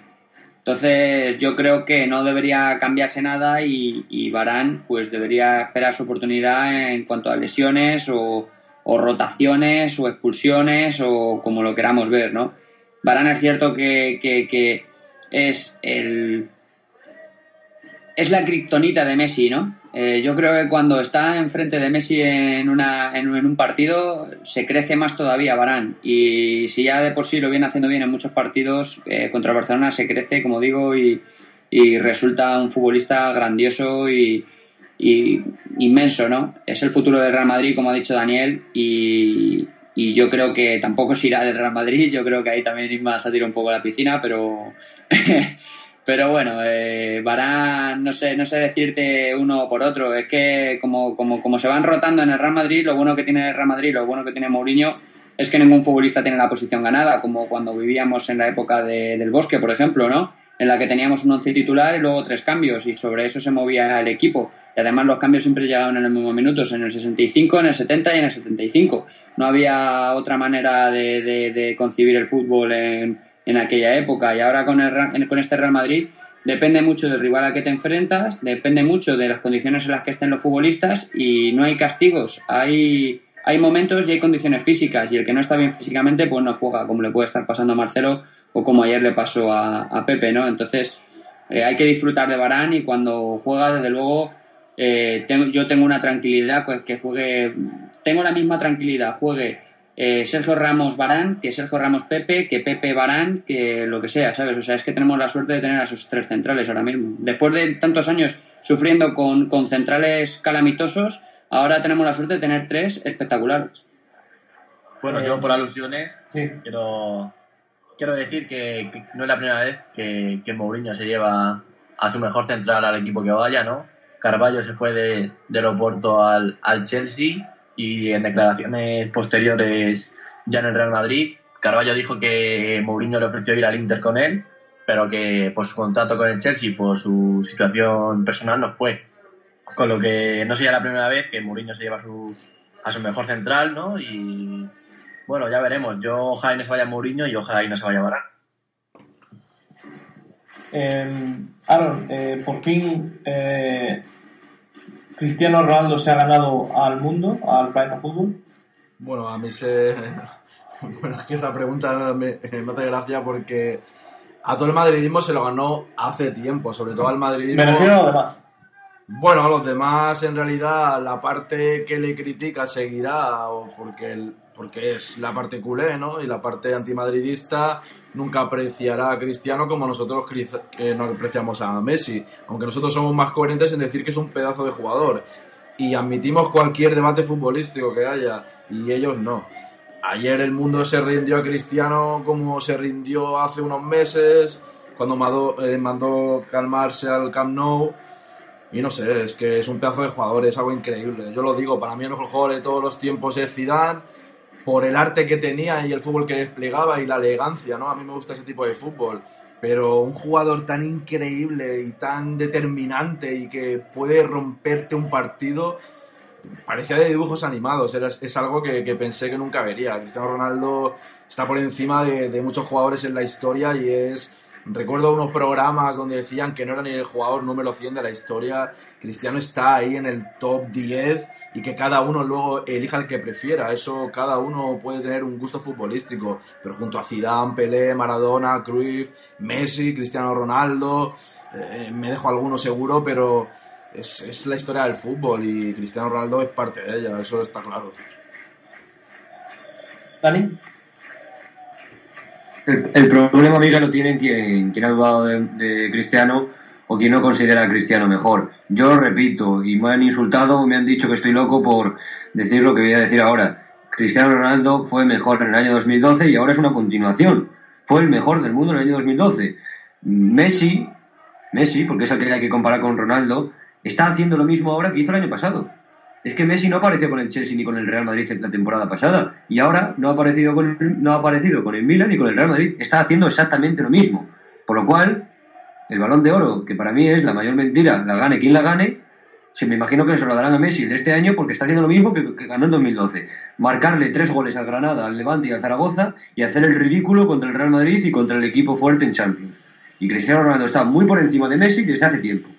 Entonces yo creo que no debería cambiarse nada y, Barán pues debería esperar su oportunidad en cuanto a lesiones o, o rotaciones o expulsiones o como lo queramos ver, ¿no? Barán es cierto que, que- que es el es la kriptonita de Messi, ¿no? Eh, yo creo que cuando está enfrente de Messi en, una, en, un- partido se crece más todavía Barán y si ya de por sí lo viene haciendo bien en muchos partidos eh, contra el Barcelona se crece, como digo, y, resulta un futbolista grandioso y, y inmenso, ¿no? Es el futuro del Real Madrid, como ha dicho Daniel, y, y yo creo que tampoco se irá del Real Madrid, yo creo que ahí también Isma se ha tirado un poco a la piscina, pero Pero bueno, eh, no sé, no sé decirte uno por otro. Es que como, como, como se van rotando en el Real Madrid, lo bueno que tiene el Real Madrid, lo bueno que tiene Mourinho, es que ningún futbolista tiene la posición ganada, como cuando vivíamos en la época del Bosque, por ejemplo, ¿no? En la que teníamos un once titular y luego tres cambios, y sobre eso se movía el equipo. Y además los cambios siempre llegaban en los mismos minutos, en el 65, en el 70 y en el 75. No había otra manera de, de concebir el fútbol en, en aquella época. Y ahora con, el, con este Real Madrid depende mucho del rival al que te enfrentas, depende mucho de las condiciones en las que estén los futbolistas y no hay castigos, hay, hay momentos y hay condiciones físicas y el que no está bien físicamente pues no juega, como le puede estar pasando a Marcelo o como ayer le pasó a, Pepe, ¿no? Entonces eh, hay que disfrutar de Barán y cuando juega, desde luego, eh, tengo, yo tengo una tranquilidad, pues que juegue, tengo la misma tranquilidad, juegue eh, Sergio Ramos Barán, que Sergio Ramos Pepe, que Pepe Barán, que lo que sea, ¿sabes? O sea, es que tenemos la suerte de tener a esos tres centrales ahora mismo. Después de tantos años sufriendo con, centrales calamitosos, ahora tenemos la suerte de tener tres espectaculares. Bueno, yo por alusiones quiero, quiero decir que, no es la primera vez que, que Mourinho se lleva a su mejor central al equipo que vaya, ¿no? Carballo se fue de, del Oporto al, al Chelsea y en declaraciones posteriores ya en el Real Madrid, Carballo dijo que Mourinho le ofreció ir al Inter con él, pero que por su contrato con el Chelsea, por su situación personal, no fue. Con lo que no sería la primera vez que Mourinho se lleva a su, a su mejor central, ¿no? Y bueno, ya veremos. Yo ojalá no se vaya Mourinho y ojalá y no se vaya Barán. Eh, Aaron, eh, por fin eh, ¿Cristiano Ronaldo se ha ganado al mundo, al planeta fútbol? Bueno, a mí se. Bueno, es que esa pregunta me, me hace gracia porque a todo el madridismo se lo ganó hace tiempo, sobre todo al madridismo. Me refiero a los demás. Bueno, los demás, en realidad, la parte que le critica seguirá, porque, porque es la parte culé, ¿no? Y la parte antimadridista nunca apreciará a Cristiano como nosotros no apreciamos a Messi. Aunque nosotros somos más coherentes en decir que es un pedazo de jugador. Y admitimos cualquier debate futbolístico que haya, y ellos no. Ayer el mundo se rindió a Cristiano como se rindió hace unos meses, cuando mandó, eh, mandó calmarse al Camp Nou y no sé, es que es un pedazo de jugador, es algo increíble. Yo lo digo, para mí el mejor jugador de todos los tiempos es Zidane, por el arte que tenía y el fútbol que desplegaba y la elegancia, ¿no? A mí me gusta ese tipo de fútbol. Pero un jugador tan increíble y tan determinante y que puede romperte un partido, parecía de dibujos animados. es algo que, pensé que nunca vería. Cristiano Ronaldo está por encima de muchos jugadores en la historia y es Recuerdo unos programas donde decían que no era ni el jugador número 100 de la historia. Cristiano está ahí en el top 10 y que cada uno luego elija el que prefiera. Eso cada uno puede tener un gusto futbolístico. Pero junto a Zidane, Pelé, Maradona, Cruyff, Messi, Cristiano Ronaldo, eh, me dejo alguno seguro, pero es, la historia del fútbol y Cristiano Ronaldo es parte de ella, eso está claro. Dani. El, problema, amiga, lo tiene quien, quien ha dudado de, Cristiano o quien no considera a Cristiano mejor. Yo lo repito, y me han insultado, me han dicho que estoy loco por decir lo que voy a decir ahora. Cristiano Ronaldo fue mejor en el año 2012 y ahora es una continuación. Fue el mejor del mundo en el año 2012. Messi, Messi, porque es el que hay que comparar con Ronaldo, está haciendo lo mismo ahora que hizo el año pasado. Es que Messi no apareció con el Chelsea ni con el Real Madrid en la temporada pasada y ahora no ha aparecido con el, no ha aparecido con el Milan ni con el Real Madrid. Está haciendo exactamente lo mismo. Por lo cual, el balón de oro, que para mí es la mayor mentira, la gane quien la gane, se me imagino que se lo darán a Messi de este año porque está haciendo lo mismo que, ganó en 2012. Marcarle tres goles al Granada, al Levante y al Zaragoza y hacer el ridículo contra el Real Madrid y contra el equipo fuerte en Champions. Y Cristiano Ronaldo está muy por encima de Messi desde hace tiempo.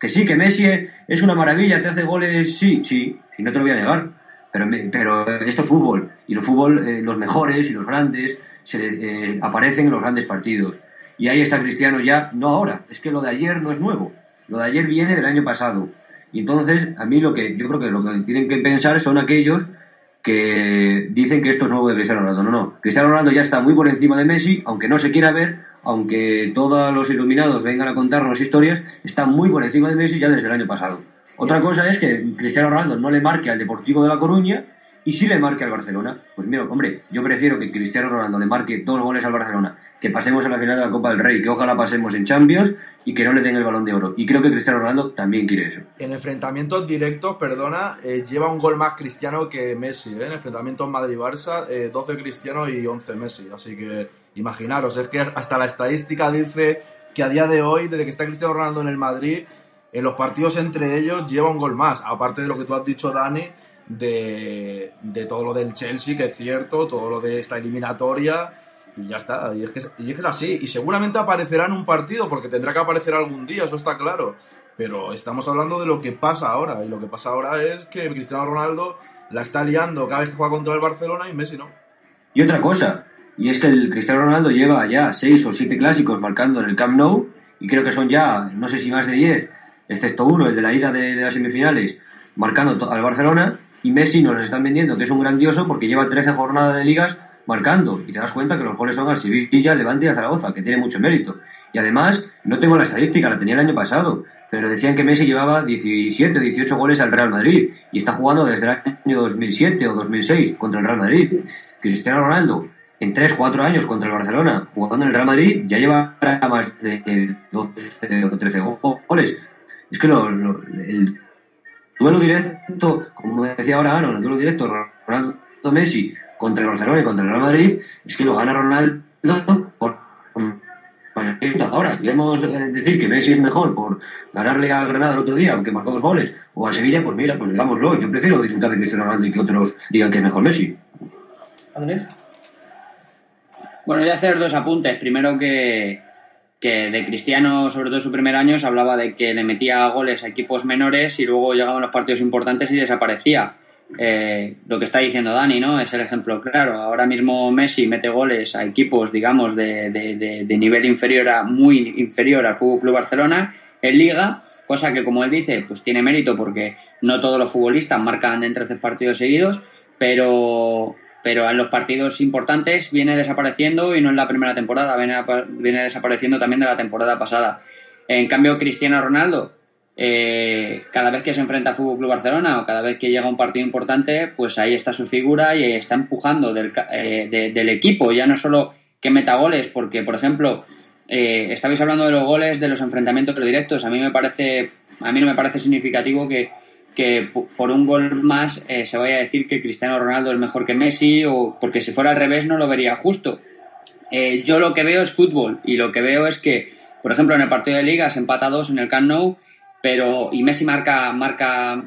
Que sí, que Messi es una maravilla, te hace goles, sí, sí, y no te lo voy a negar. Pero, pero esto es fútbol, y los fútbol, eh, los mejores y los grandes se, eh, aparecen en los grandes partidos. Y ahí está Cristiano ya, no ahora, es que lo de ayer no es nuevo, lo de ayer viene del año pasado. Y entonces, a mí lo que yo creo que lo que tienen que pensar son aquellos que dicen que esto es nuevo de Cristiano Ronaldo. No, no. Cristiano Ronaldo ya está muy por encima de Messi, aunque no se quiera ver, aunque todos los iluminados vengan a contarnos historias, está muy por encima de Messi ya desde el año pasado. Otra cosa es que Cristiano Ronaldo no le marque al Deportivo de La Coruña ¿Y si le marque al Barcelona? Pues mira, hombre, yo prefiero que Cristiano Ronaldo le marque dos goles al Barcelona, que pasemos a la final de la Copa del Rey, que ojalá pasemos en Champions y que no le den el balón de oro. Y creo que Cristiano Ronaldo también quiere eso. En enfrentamientos directos, perdona, eh, lleva un gol más Cristiano que Messi. ¿eh? En enfrentamientos Madrid-Barça, eh, 12 Cristiano y 11 Messi. Así que imaginaros, es que hasta la estadística dice que a día de hoy, desde que está Cristiano Ronaldo en el Madrid, en los partidos entre ellos lleva un gol más. Aparte de lo que tú has dicho, Dani, de, de todo lo del Chelsea, que es cierto, todo lo de esta eliminatoria y ya está. Y es, que, y es que es así. Y seguramente aparecerá en un partido, porque tendrá que aparecer algún día, eso está claro. Pero estamos hablando de lo que pasa ahora. Y lo que pasa ahora es que Cristiano Ronaldo la está liando cada vez que juega contra el Barcelona y Messi no. Y otra cosa, y es que el Cristiano Ronaldo lleva ya seis o siete clásicos marcando en el Camp Nou, y creo que son ya, no sé si más de diez, excepto uno, el de la ida de, las semifinales, marcando al Barcelona, y Messi nos están vendiendo que es un grandioso porque lleva 13 jornadas de ligas marcando, y te das cuenta que los goles son al Sevilla, Levante y a Zaragoza, que tiene mucho mérito. Y además, no tengo la estadística, la tenía el año pasado, pero decían que Messi llevaba 17 o 18 goles al Real Madrid, y está jugando desde el año 2007 o 2006 contra el Real Madrid. Cristiano Ronaldo, en 3-4 años contra el Barcelona, jugando en el Real Madrid, ya lleva más de 12 o 13 goles. Es que lo, lo, el duelo directo, como decía ahora Aaron, el duelo directo Ronaldo Messi contra el Barcelona y contra el Real Madrid, es que lo gana Ronaldo por, ahora. Queremos decir que Messi es mejor por ganarle al Granada el otro día, aunque marcó dos goles, o a Sevilla, pues mira, pues digámoslo, yo prefiero disfrutar de Cristiano Ronaldo y que otros digan que es mejor Messi. Andrés. Bueno, voy a hacer dos apuntes. Primero que, de Cristiano, sobre todo su primer año, se hablaba de que le metía goles a equipos menores y luego llegaban los partidos importantes y desaparecía. Eh, lo que está diciendo Dani, ¿no? Es el ejemplo claro. Ahora mismo Messi mete goles a equipos, digamos, de nivel inferior a muy inferior al Fútbol Club Barcelona en Liga, cosa que, como él dice, pues tiene mérito porque no todos los futbolistas marcan en 13 partidos seguidos, pero pero en los partidos importantes viene desapareciendo y no en la primera temporada, viene, viene desapareciendo también de la temporada pasada. En cambio, Cristiano Ronaldo, eh, cada vez que se enfrenta a Fútbol Club Barcelona o cada vez que llega un partido importante, pues ahí está su figura y está empujando del, eh, de, del equipo, ya no solo que meta goles, porque, por ejemplo, eh, estabais hablando de los goles de los enfrentamientos directos. A mí me parece, a mí no me parece significativo que que por un gol más eh, se vaya a decir que Cristiano Ronaldo es mejor que Messi o porque si fuera al revés no lo vería justo. Eh, yo lo que veo es fútbol y lo que veo es que, por ejemplo, en el partido de liga se empata dos en el Camp Nou, pero y Messi marca marca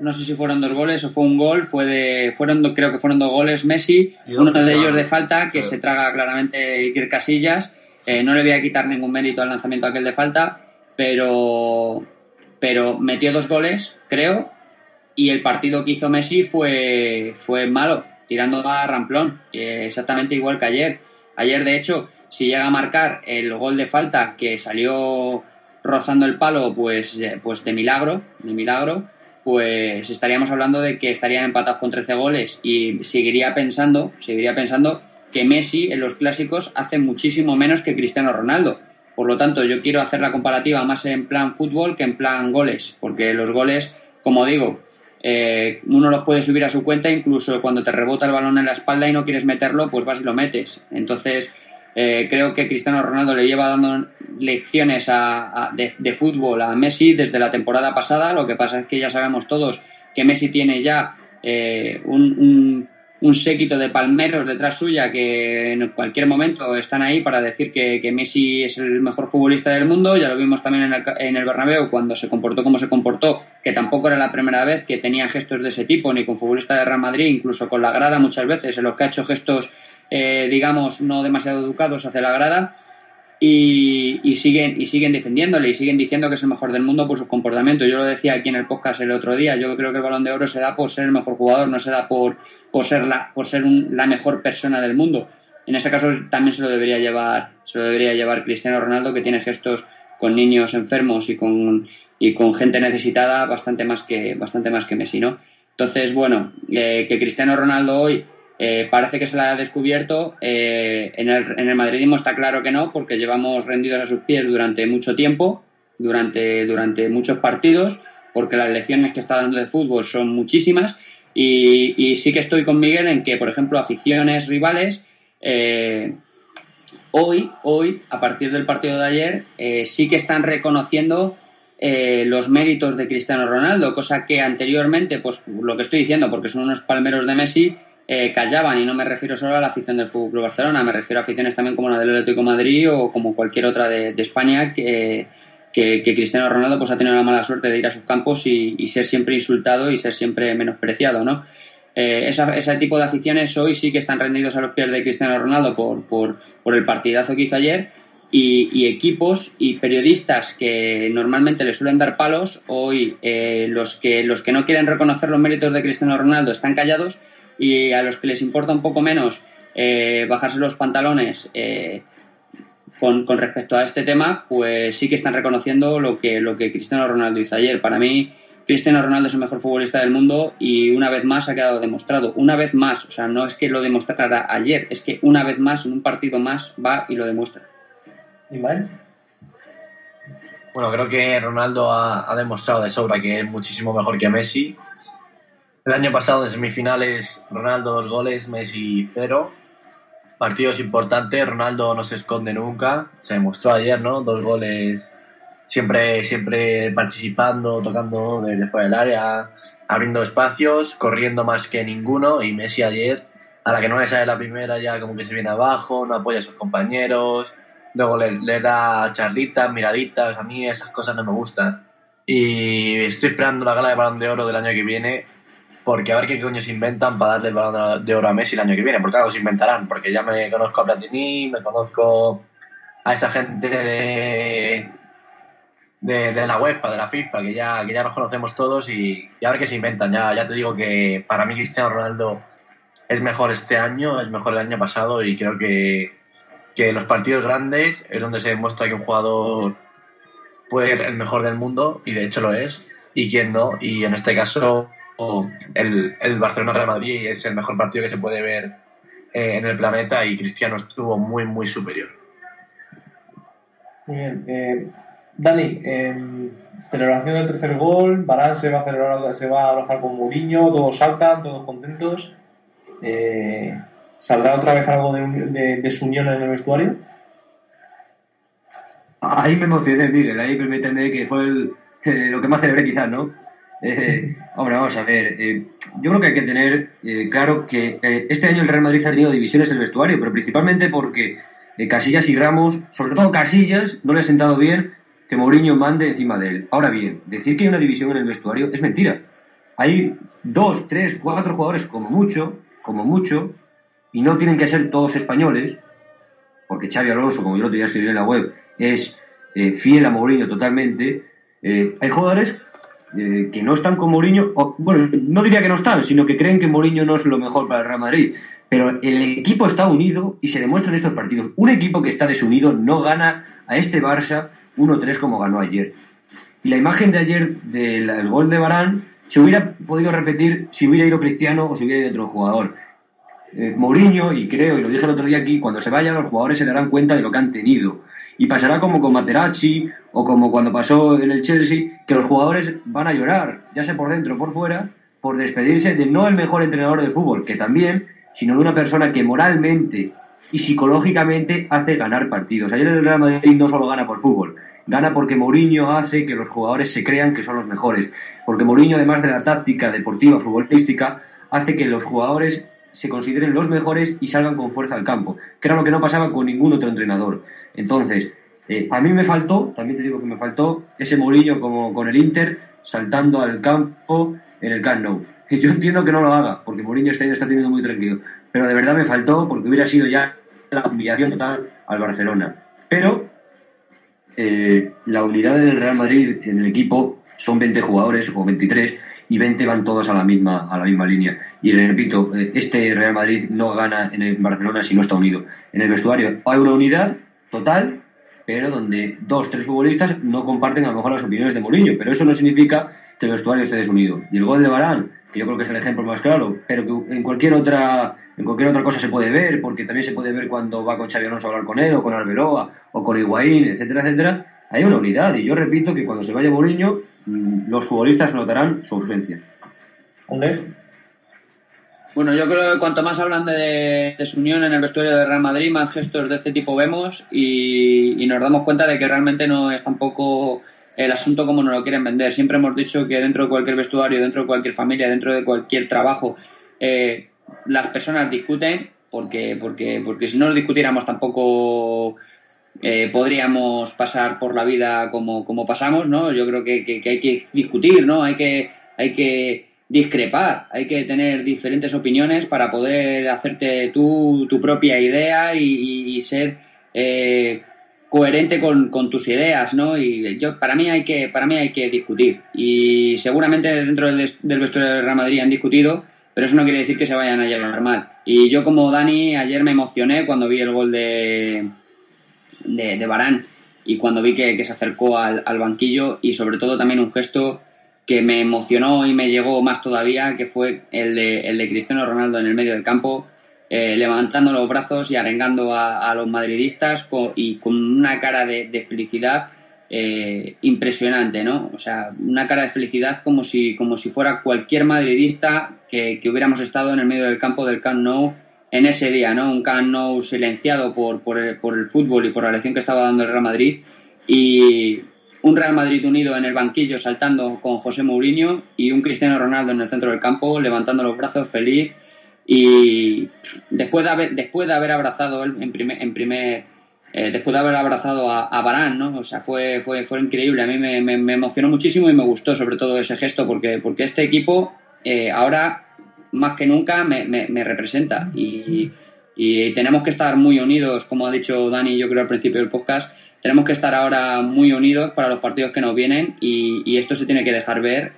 no sé si fueron dos goles o fue un gol, fue de fueron creo que fueron dos goles Messi, uno de ellos de falta que sí. se traga claramente Iker Casillas. Eh, no le voy a quitar ningún mérito al lanzamiento aquel de falta, pero pero metió dos goles, creo, y el partido que hizo Messi fue, fue malo, tirando a ramplón, exactamente igual que ayer. Ayer, de hecho, si llega a marcar el gol de falta que salió rozando el palo, pues, pues de milagro, de milagro, pues estaríamos hablando de que estarían empatados con 13 goles y seguiría pensando, seguiría pensando que Messi en los clásicos hace muchísimo menos que Cristiano Ronaldo. Por lo tanto, yo quiero hacer la comparativa más en plan fútbol que en plan goles, porque los goles, como digo, eh, uno los puede subir a su cuenta, incluso cuando te rebota el balón en la espalda y no quieres meterlo, pues vas y lo metes. Entonces, eh, creo que Cristiano Ronaldo le lleva dando lecciones a, de, fútbol a Messi desde la temporada pasada. Lo que pasa es que ya sabemos todos que Messi tiene ya eh, un, un, séquito de palmeros detrás suya que en cualquier momento están ahí para decir que, Messi es el mejor futbolista del mundo. Ya lo vimos también en el, en el Bernabéu cuando se comportó como se comportó, que tampoco era la primera vez que tenía gestos de ese tipo, ni con futbolista de Real Madrid, incluso con la grada muchas veces, en los que ha hecho gestos eh, digamos, no demasiado educados hacia la grada y, siguen, y siguen defendiéndole y siguen diciendo que es el mejor del mundo por su comportamiento. Yo lo decía aquí en el podcast el otro día, yo creo que el balón de oro se da por ser el mejor jugador, no se da por, por ser, la, por ser un, la mejor persona del mundo. En ese caso también se lo debería llevar, se lo debería llevar Cristiano Ronaldo, que tiene gestos con niños enfermos y con, y con gente necesitada bastante más que, bastante más que Messi, ¿no? Entonces, bueno, eh, que Cristiano Ronaldo hoy eh, parece que se la ha descubierto. Eh, en, el, en, el, madridismo está claro que no, porque llevamos rendidos a sus pies durante mucho tiempo, durante, durante muchos partidos, porque las lecciones que está dando de fútbol son muchísimas. Y, sí que estoy con Miguel en que, por ejemplo, aficiones rivales, eh, hoy, hoy, a partir del partido de ayer, sí que están reconociendo los méritos de Cristiano Ronaldo, cosa que anteriormente, pues lo que estoy diciendo, porque son unos palmeros de Messi, callaban, y no me refiero solo a la afición del Fútbol Barcelona, me refiero a aficiones también como la del Atlético Madrid o como cualquier otra de, España que que, Cristiano Ronaldo pues ha tenido la mala suerte de ir a sus campos y, ser siempre insultado y ser siempre menospreciado, ¿no? Eh, ese tipo de aficiones hoy sí que están rendidos a los pies de Cristiano Ronaldo por, por, el partidazo que hizo ayer y, equipos y periodistas que normalmente le suelen dar palos, hoy eh, los, que, los que no quieren reconocer los méritos de Cristiano Ronaldo están callados y a los que les importa un poco menos eh, bajarse los pantalones con, respecto a este tema, pues sí que están reconociendo lo que, lo que Cristiano Ronaldo hizo ayer. Para mí, Cristiano Ronaldo es el mejor futbolista del mundo y una vez más ha quedado demostrado. Una vez más, o sea, no es que lo demostrara ayer, es que una vez más, en un partido más, va y lo demuestra. ¿Y mal? Bueno, creo que Ronaldo ha, ha, demostrado de sobra que es muchísimo mejor que Messi. El año pasado en semifinales, Ronaldo dos goles, Messi cero partidos importantes, Ronaldo no se esconde nunca, se demostró ayer, ¿no? Dos goles, siempre, siempre participando, tocando desde fuera del área, abriendo espacios, corriendo más que ninguno, y Messi ayer, a la que no le sale la primera ya como que se viene abajo, no apoya a sus compañeros, luego le, le da charlitas, miraditas, a mí esas cosas no me gustan. Y estoy esperando la gala de balón de oro del año que viene porque a ver qué coño se inventan para darle el balón de oro a Messi el año que viene, porque algo se inventarán, porque ya me conozco a Platini, me conozco a esa gente de, de, la UEFA, de la FIFA, que ya, que ya nos conocemos todos y, a ver qué se inventan. Ya, ya te digo que para mí Cristiano Ronaldo es mejor este año, es mejor el año pasado y creo que, que los partidos grandes es donde se demuestra que un jugador puede ser el mejor del mundo y de hecho lo es y quién no y en este caso el, el Barcelona-Real Madrid es el mejor partido que se puede ver eh, en el planeta y Cristiano estuvo muy, muy superior. bien. Eh, Dani, celebración del tercer gol, Barán se va a celebrar, se va a abrazar con Mourinho, todos saltan, todos contentos. Eh, ¿Saldrá otra vez algo de, de, su unión en el vestuario? Ahí me emocioné, Miguel, ahí permíteme que fue lo que más celebré quizás, ¿no? Eh, hombre, vamos a ver. Eh, yo creo que hay que tener eh, claro que este año el Real Madrid ha tenido divisiones en el vestuario, pero principalmente porque Casillas y Ramos, sobre todo Casillas, no le ha sentado bien que Mourinho mande encima de él. Ahora bien, decir que hay una división en el vestuario es mentira. Hay dos, tres, cuatro jugadores como mucho, como mucho, y no tienen que ser todos españoles, porque Xavi Alonso, como yo lo tenía escribir en la web, es fiel a Mourinho totalmente. hay jugadores eh, que no están con Mourinho, bueno, no diría que no están, sino que creen que Mourinho no es lo mejor para el Real Madrid. Pero el equipo está unido y se demuestra en estos partidos. Un equipo que está desunido no gana a este Barça 1-3 como ganó ayer. Y la imagen de ayer del gol de Barán se hubiera podido repetir si hubiera ido Cristiano o si hubiera ido otro jugador. Eh, Mourinho, y creo, y lo dije el otro día aquí, cuando se vayan los jugadores se darán cuenta de lo que han tenido. Y pasará como con Materazzi o como cuando pasó en el Chelsea, que los jugadores van a llorar, ya sea por dentro o por fuera, por despedirse de no el mejor entrenador del fútbol, que también, sino de una persona que moralmente y psicológicamente hace ganar partidos. Ayer el Real Madrid no solo gana por fútbol, gana porque Mourinho hace que los jugadores se crean que son los mejores, porque Mourinho, además de la táctica deportiva futbolística, hace que los jugadores se consideren los mejores y salgan con fuerza al campo, que era lo que no pasaba con ningún otro entrenador. Entonces, eh, a mí me faltó, también te digo que me faltó, ese Mourinho como con el Inter saltando al campo en el Camp Nou. Yo entiendo que no lo haga, porque Mourinho este año está teniendo muy tranquilo, pero de verdad me faltó porque hubiera sido ya la humillación total al Barcelona. Pero eh, la unidad del Real Madrid en el equipo son 20 jugadores o 23 y 20 van todos a la misma, a la misma línea. Y repito, eh, este Real Madrid no gana en el Barcelona si no está unido. En el vestuario hay una unidad total, pero donde dos, tres futbolistas no comparten a lo mejor las opiniones de Mourinho, pero eso no significa que el vestuario esté desunido. Y el gol de Barán, que yo creo que es el ejemplo más claro, pero que en cualquier otra en cualquier otra cosa se puede ver, porque también se puede ver cuando va con Xavi Alonso a hablar con él, o con Arbeloa, o con Higuaín, etcétera, etcétera, hay una unidad. Y yo repito que cuando se vaya Mourinho, los futbolistas notarán su ausencia. ¿Andrés? Bueno, yo creo que cuanto más hablan de, su unión en el vestuario de Real Madrid, más gestos de este tipo vemos y, nos damos cuenta de que realmente no es tampoco el asunto como nos lo quieren vender. Siempre hemos dicho que dentro de cualquier vestuario, dentro de cualquier familia, dentro de cualquier trabajo, eh, las personas discuten porque, porque, porque si no lo discutiéramos tampoco eh, podríamos pasar por la vida como, como pasamos, ¿no? Yo creo que, que, hay que discutir, ¿no? Hay que, hay que discrepar, hay que tener diferentes opiniones para poder hacerte tú tu propia idea y, ser eh, coherente con, tus ideas, ¿no? Y yo para mí hay que para mí hay que discutir y seguramente dentro del, del vestuario del Real Madrid han discutido, pero eso no quiere decir que se vayan a llevar mal. Y yo como Dani ayer me emocioné cuando vi el gol de de, Barán y cuando vi que, se acercó al, banquillo y sobre todo también un gesto que me emocionó y me llegó más todavía, que fue el de, el de Cristiano Ronaldo en el medio del campo, eh, levantando los brazos y arengando a, los madridistas y con una cara de, felicidad eh, impresionante, ¿no? O sea, una cara de felicidad como si, como si fuera cualquier madridista que, hubiéramos estado en el medio del campo del Camp Nou en ese día, ¿no? Un Camp Nou silenciado por, por, el, fútbol y por la lección que estaba dando el Real Madrid y, un Real Madrid unido en el banquillo saltando con José Mourinho y un Cristiano Ronaldo en el centro del campo levantando los brazos feliz y después de haber, después de haber abrazado en primer, en primer eh, después de haber abrazado a, a, Barán, ¿no? O sea, fue, fue, fue increíble. A mí me, me, emocionó muchísimo y me gustó sobre todo ese gesto porque, porque este equipo eh, ahora más que nunca me, me representa y, y tenemos que estar muy unidos, como ha dicho Dani, yo creo al principio del podcast, tenemos que estar ahora muy unidos para los partidos que nos vienen y, esto se tiene que dejar ver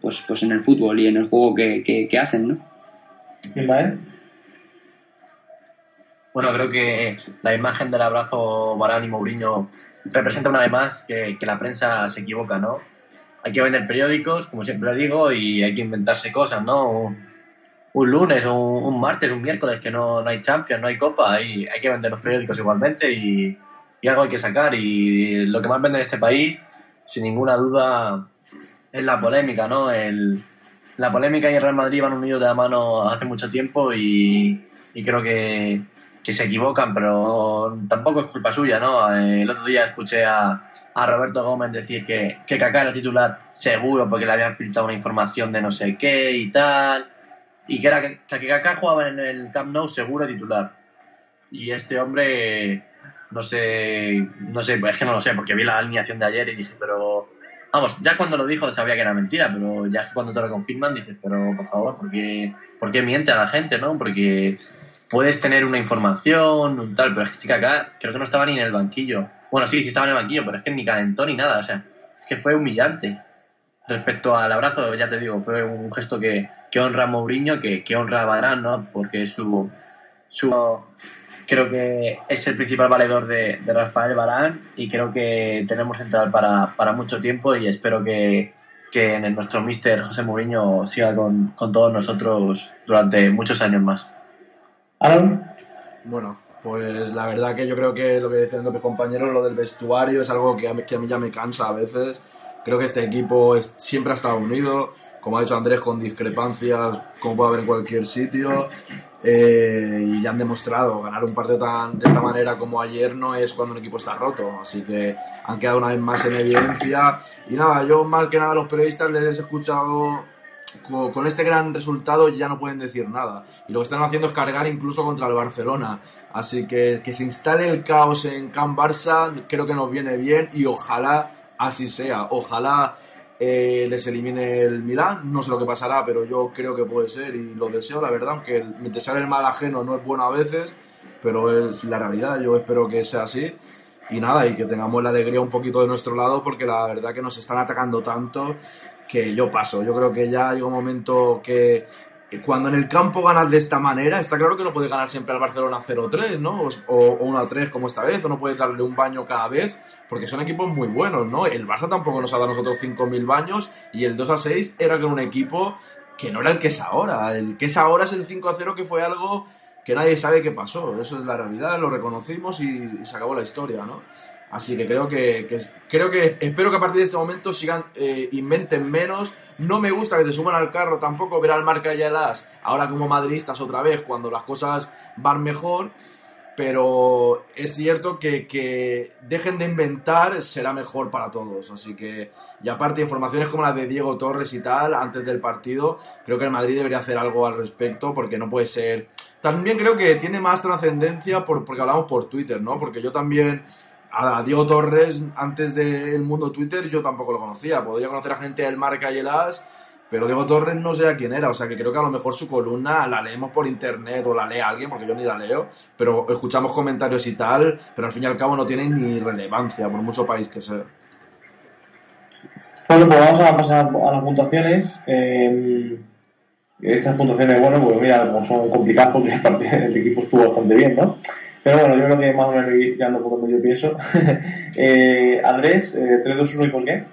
pues, pues en el fútbol y en el juego que, hacen, ¿no? Bueno, creo que la imagen del abrazo Barán y Mourinho representa una vez más que, la prensa se equivoca, ¿no? Hay que vender periódicos, como siempre digo, y hay que inventarse cosas, ¿no? Un, lunes, un, martes, un miércoles que no, no hay Champions, no hay Copa, hay, hay que vender los periódicos igualmente y, y algo hay que sacar. Y lo que más vende en este país, sin ninguna duda, es la polémica, ¿no? El, la polémica y el Real Madrid van unidos de la mano hace mucho tiempo y, creo que, se equivocan, pero tampoco es culpa suya, ¿no? El otro día escuché a, a Roberto Gómez decir que, que Kaká era titular seguro porque le habían filtrado una información de no sé qué y tal, y que era Kaká jugaba en el Camp Nou seguro titular. Y este hombre no sé, no sé, es que no lo sé, porque vi la alineación de ayer y dije, pero. Vamos, ya cuando lo dijo sabía que era mentira, pero ya cuando te lo confirman dices, pero por favor, ¿por qué, ¿por qué miente a la gente, no? Porque puedes tener una información, un tal, pero es que acá creo que no estaba ni en el banquillo. Bueno, sí, sí estaba en el banquillo, pero es que ni calentó ni nada, o sea, es que fue humillante. Respecto al abrazo, ya te digo, fue un gesto que, que honra a Mourinho, que, que honra a Barán, ¿no? Porque su, su creo que es el principal valedor de, Rafael Barán y creo que tenemos central para, para mucho tiempo y espero que, que nuestro mister José Mourinho siga con, con, todos nosotros durante muchos años más. Aaron. Bueno, pues la verdad que yo creo que lo que decían los compañeros, lo del vestuario es algo que a, mí, que a mí ya me cansa a veces. Creo que este equipo es, siempre ha estado unido, como ha dicho Andrés, con discrepancias como puede haber en cualquier sitio. Eh, y ya han demostrado ganar un partido tan, de esta manera como ayer no es cuando un equipo está roto, así que han quedado una vez más en evidencia. Y nada, yo más que nada a los periodistas les he escuchado con, este gran resultado ya no pueden decir nada. Y lo que están haciendo es cargar incluso contra el Barcelona. Así que que se instale el caos en Camp Barça creo que nos viene bien y ojalá así sea. Ojalá eh, les elimine el Milán. No sé lo que pasará, pero yo creo que puede ser y lo deseo, la verdad, aunque mientras sale el mal ajeno no es bueno a veces, pero es la realidad. Yo espero que sea así. Y nada, y que tengamos la alegría un poquito de nuestro lado, porque la verdad que nos están atacando tanto que yo paso. Yo creo que ya llega un momento que cuando en el campo ganas de esta manera, está claro que no puedes ganar siempre al Barcelona 0-3, ¿no? O, 1-3 como esta vez, o no puedes darle un baño cada vez, porque son equipos muy buenos, ¿no? El Barça tampoco nos ha dado a nosotros 5.000 baños, y el 2-6 era con un equipo que no era el que es ahora. El que es ahora es el 5-0 que fue algo que nadie sabe qué pasó. Eso es la realidad, lo reconocimos y, se acabó la historia, ¿no? Así que creo que, creo que espero que a partir de este momento sigan eh, inventen menos. No me gusta que se suban al carro tampoco ver al marca y las ahora como madridistas otra vez cuando las cosas van mejor pero es cierto que, dejen de inventar será mejor para todos. Así que, y aparte, informaciones como las de Diego Torres y tal, antes del partido, creo que el Madrid debería hacer algo al respecto, porque no puede ser. También creo que tiene más trascendencia por, porque hablamos por Twitter, ¿no? Porque yo también. A Diego Torres, antes del mundo Twitter, yo tampoco lo conocía. Podría conocer a gente del Marca y el As, pero Diego Torres no sé a quién era, o sea que creo que a lo mejor su columna la leemos por internet o la lee alguien, porque yo ni la leo, pero escuchamos comentarios y tal, pero al fin y al cabo no tiene ni relevancia, por mucho país que sea. Bueno, pues vamos a pasar a las puntuaciones. Eh, estas puntuaciones, bueno, pues mira, como son complicadas porque el equipo estuvo bastante bien, ¿no? Pero bueno, yo creo que más o menos voy tirando por donde yo pienso. eh, Andrés, eh, 3, 2, 1 y por qué?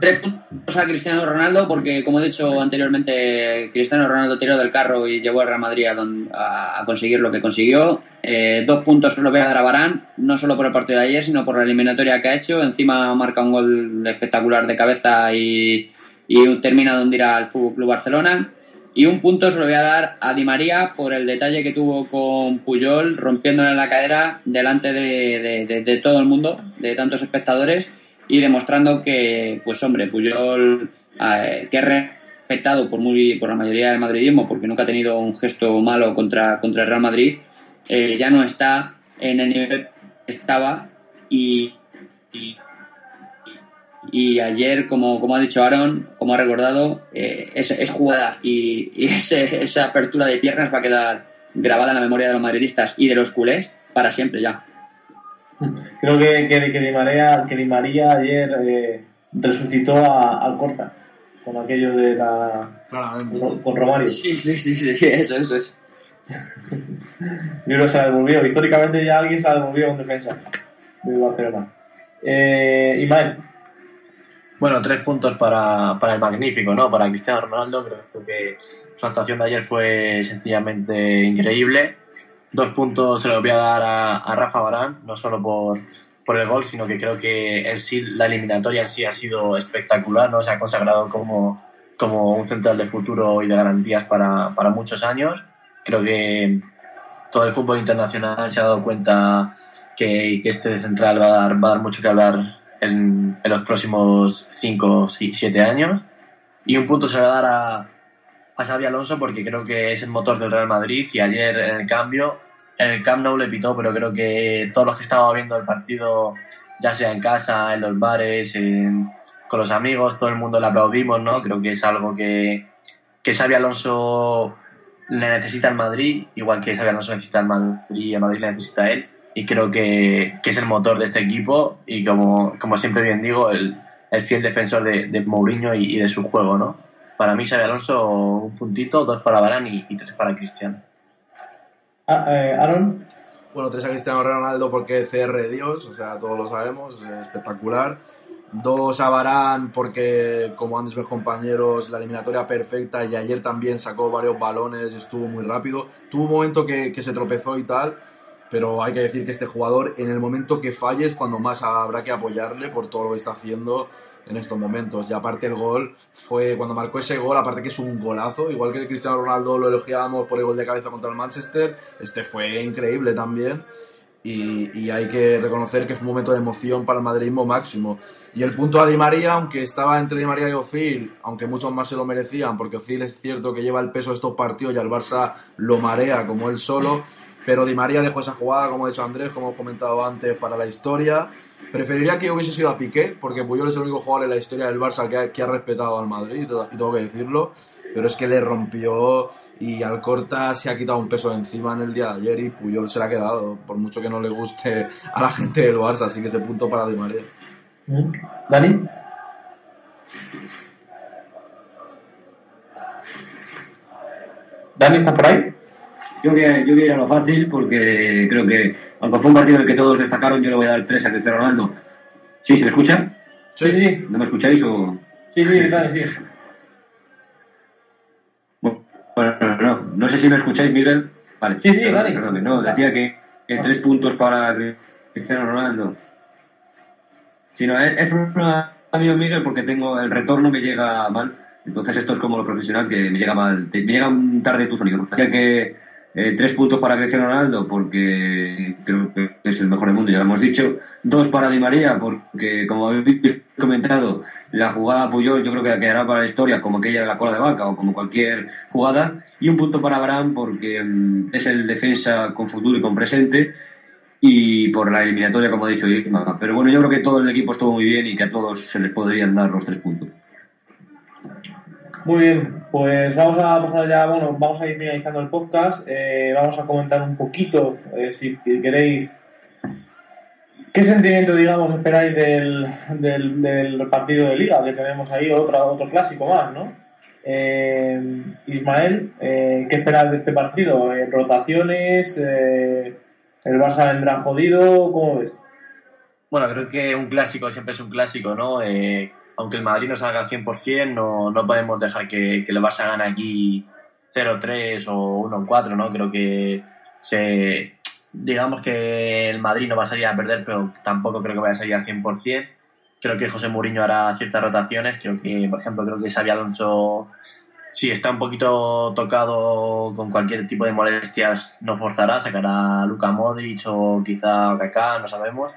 Tres puntos a Cristiano Ronaldo, porque como he dicho anteriormente, Cristiano Ronaldo tiró del carro y llevó al Real Madrid a, conseguir lo que consiguió. Eh, dos puntos lo voy a dar a Barán, no solo por el partido de ayer, sino por la eliminatoria que ha hecho. Encima marca un gol espectacular de cabeza y, termina donde irá al Fútbol Club Barcelona. Y un punto se lo voy a dar a Di María por el detalle que tuvo con Puyol, rompiéndole la cadera delante de todo el mundo, de tantos espectadores y demostrando que, pues hombre, Puyol, eh, que es respetado por, muy, por la mayoría del madridismo, porque nunca ha tenido un gesto malo contra, contra el Real Madrid, eh, ya no está en el nivel que estaba y, y, ayer, como, como ha dicho Aaron, como ha recordado, eh, es, jugada y, esa apertura de piernas va a quedar grabada en la memoria de los madridistas y de los culés para siempre ya. Creo que, que, que, Di, María, que Di María ayer eh, resucitó a, al Corta con aquello de la. Con, Romario. Sí, sí, sí, sí, eso, eso es. Yo creo que se la devolvió. Históricamente ya alguien se la devolvió un defensa de Barcelona. Eh, Imael. Bueno, tres puntos para, para el magnífico, ¿no? Para Cristiano Ronaldo. Creo que su actuación de ayer fue sencillamente increíble dos puntos se los voy a dar a, Rafa Barán, no solo por, por, el gol, sino que creo que en sí, la eliminatoria en sí ha sido espectacular, ¿no? Se ha consagrado como, como un central de futuro y de garantías para, para muchos años. Creo que todo el fútbol internacional se ha dado cuenta que, que este central va a, dar, va a dar mucho que hablar en, en los próximos 5 o 7 años. Y un punto se va a dar a, a Xavi Alonso porque creo que es el motor del Real Madrid y ayer en el cambio, en el Camp Nou le pitó, pero creo que todos los que estaban viendo el partido, ya sea en casa, en los bares, con los amigos, todo el mundo le aplaudimos, ¿no? Creo que es algo que, que Xavi Alonso le necesita al Madrid, igual que Xavi Alonso necesita al Madrid y el Madrid le necesita a él. Y creo que, que es el motor de este equipo y como, como siempre bien digo, el, el fiel defensor de, de Mourinho y, y de su juego, ¿no? Para mí, Xavi Alonso, un puntito, dos para Barán y, tres para Cristiano. Ah, eh, Aaron. Bueno, tres a Cristiano Ronaldo porque CR Dios, o sea, todos lo sabemos, espectacular. Dos a Barán porque, como han dicho mis compañeros, la eliminatoria perfecta y ayer también sacó varios balones, estuvo muy rápido. Tuvo un momento que, que se tropezó y tal, pero hay que decir que este jugador, en el momento que falle, es cuando más habrá que apoyarle por todo lo que está haciendo en estos momentos. Y aparte el gol fue, cuando marcó ese gol, aparte que es un golazo, igual que Cristiano Ronaldo lo elogiábamos por el gol de cabeza contra el Manchester, este fue increíble también. Y, hay que reconocer que fue un momento de emoción para el madridismo máximo. Y el punto a Di María, aunque estaba entre Di María y Ozil, aunque muchos más se lo merecían, porque Ozil es cierto que lleva el peso de estos partidos y al Barça lo marea como él solo, pero Di María dejó esa jugada, como ha dicho Andrés, como hemos comentado antes, para la historia. Preferiría que hubiese sido a Piqué, porque Puyol es el único jugador en la historia del Barça que ha, respetado al Madrid, y tengo que decirlo. Pero es que le rompió y al corta se ha quitado un peso de encima en el día de ayer y Puyol se le ha quedado, por mucho que no le guste a la gente del Barça. Así que ese punto para Di María. ¿Dani? ¿Dani está por ahí? Yo voy, a, yo voy a ir a lo fácil porque creo que, aunque fue un partido en el que todos destacaron, yo le voy a dar tres a Cristiano Ronaldo. ¿Sí? ¿Se me escucha? Sí, sí. ¿No me escucháis o...? Sí, sí, dale, sí. Bueno, no, no sé si me escucháis, Miguel. Vale, Sí, sí, perdón, Dani. perdón, no, decía que, que tres puntos para Cristiano Ronaldo. Si no, es, es problema mío, Miguel, porque tengo el retorno me llega mal. Entonces esto es como lo profesional que me llega mal. Te- me llega tarde tu sonido. Decía que eh, tres puntos para Cristiano Ronaldo porque creo que es el mejor del mundo, ya lo hemos dicho. Dos para Di María porque, como habéis comentado, la jugada Puyol yo creo que quedará para la historia como aquella de la cola de vaca o como cualquier jugada. Y un punto para Abraham porque mm, es el defensa con futuro y con presente y por la eliminatoria, como ha dicho Irma. Pero bueno, yo creo que todo el equipo estuvo muy bien y que a todos se les podrían dar los tres puntos. Muy bien, pues vamos a pasar ya, bueno, vamos a ir finalizando el podcast. eh, vamos a comentar un poquito, eh, si queréis, qué sentimiento, digamos, esperáis del, del, partido de liga que tenemos ahí, otro, otro clásico más, ¿no? Eh, Ismael, eh, ¿qué esperas de este partido? Eh, ¿Rotaciones? Eh, ¿El Barça vendrá jodido? ¿Cómo ves? Bueno, creo que un clásico siempre es un clásico, ¿no? Eh, aunque el Madrid no salga al 100%, no, no podemos dejar que, que le Barça gane aquí 0-3 o 1-4, ¿no? Creo que se, digamos que el Madrid no va a salir a perder, pero tampoco creo que vaya a salir al 100%. Creo que José Mourinho hará ciertas rotaciones. Creo que, por ejemplo, creo que Xavi Alonso, si está un poquito tocado con cualquier tipo de molestias, no forzará, sacará a Luka Modric o quizá a Kaká, no sabemos.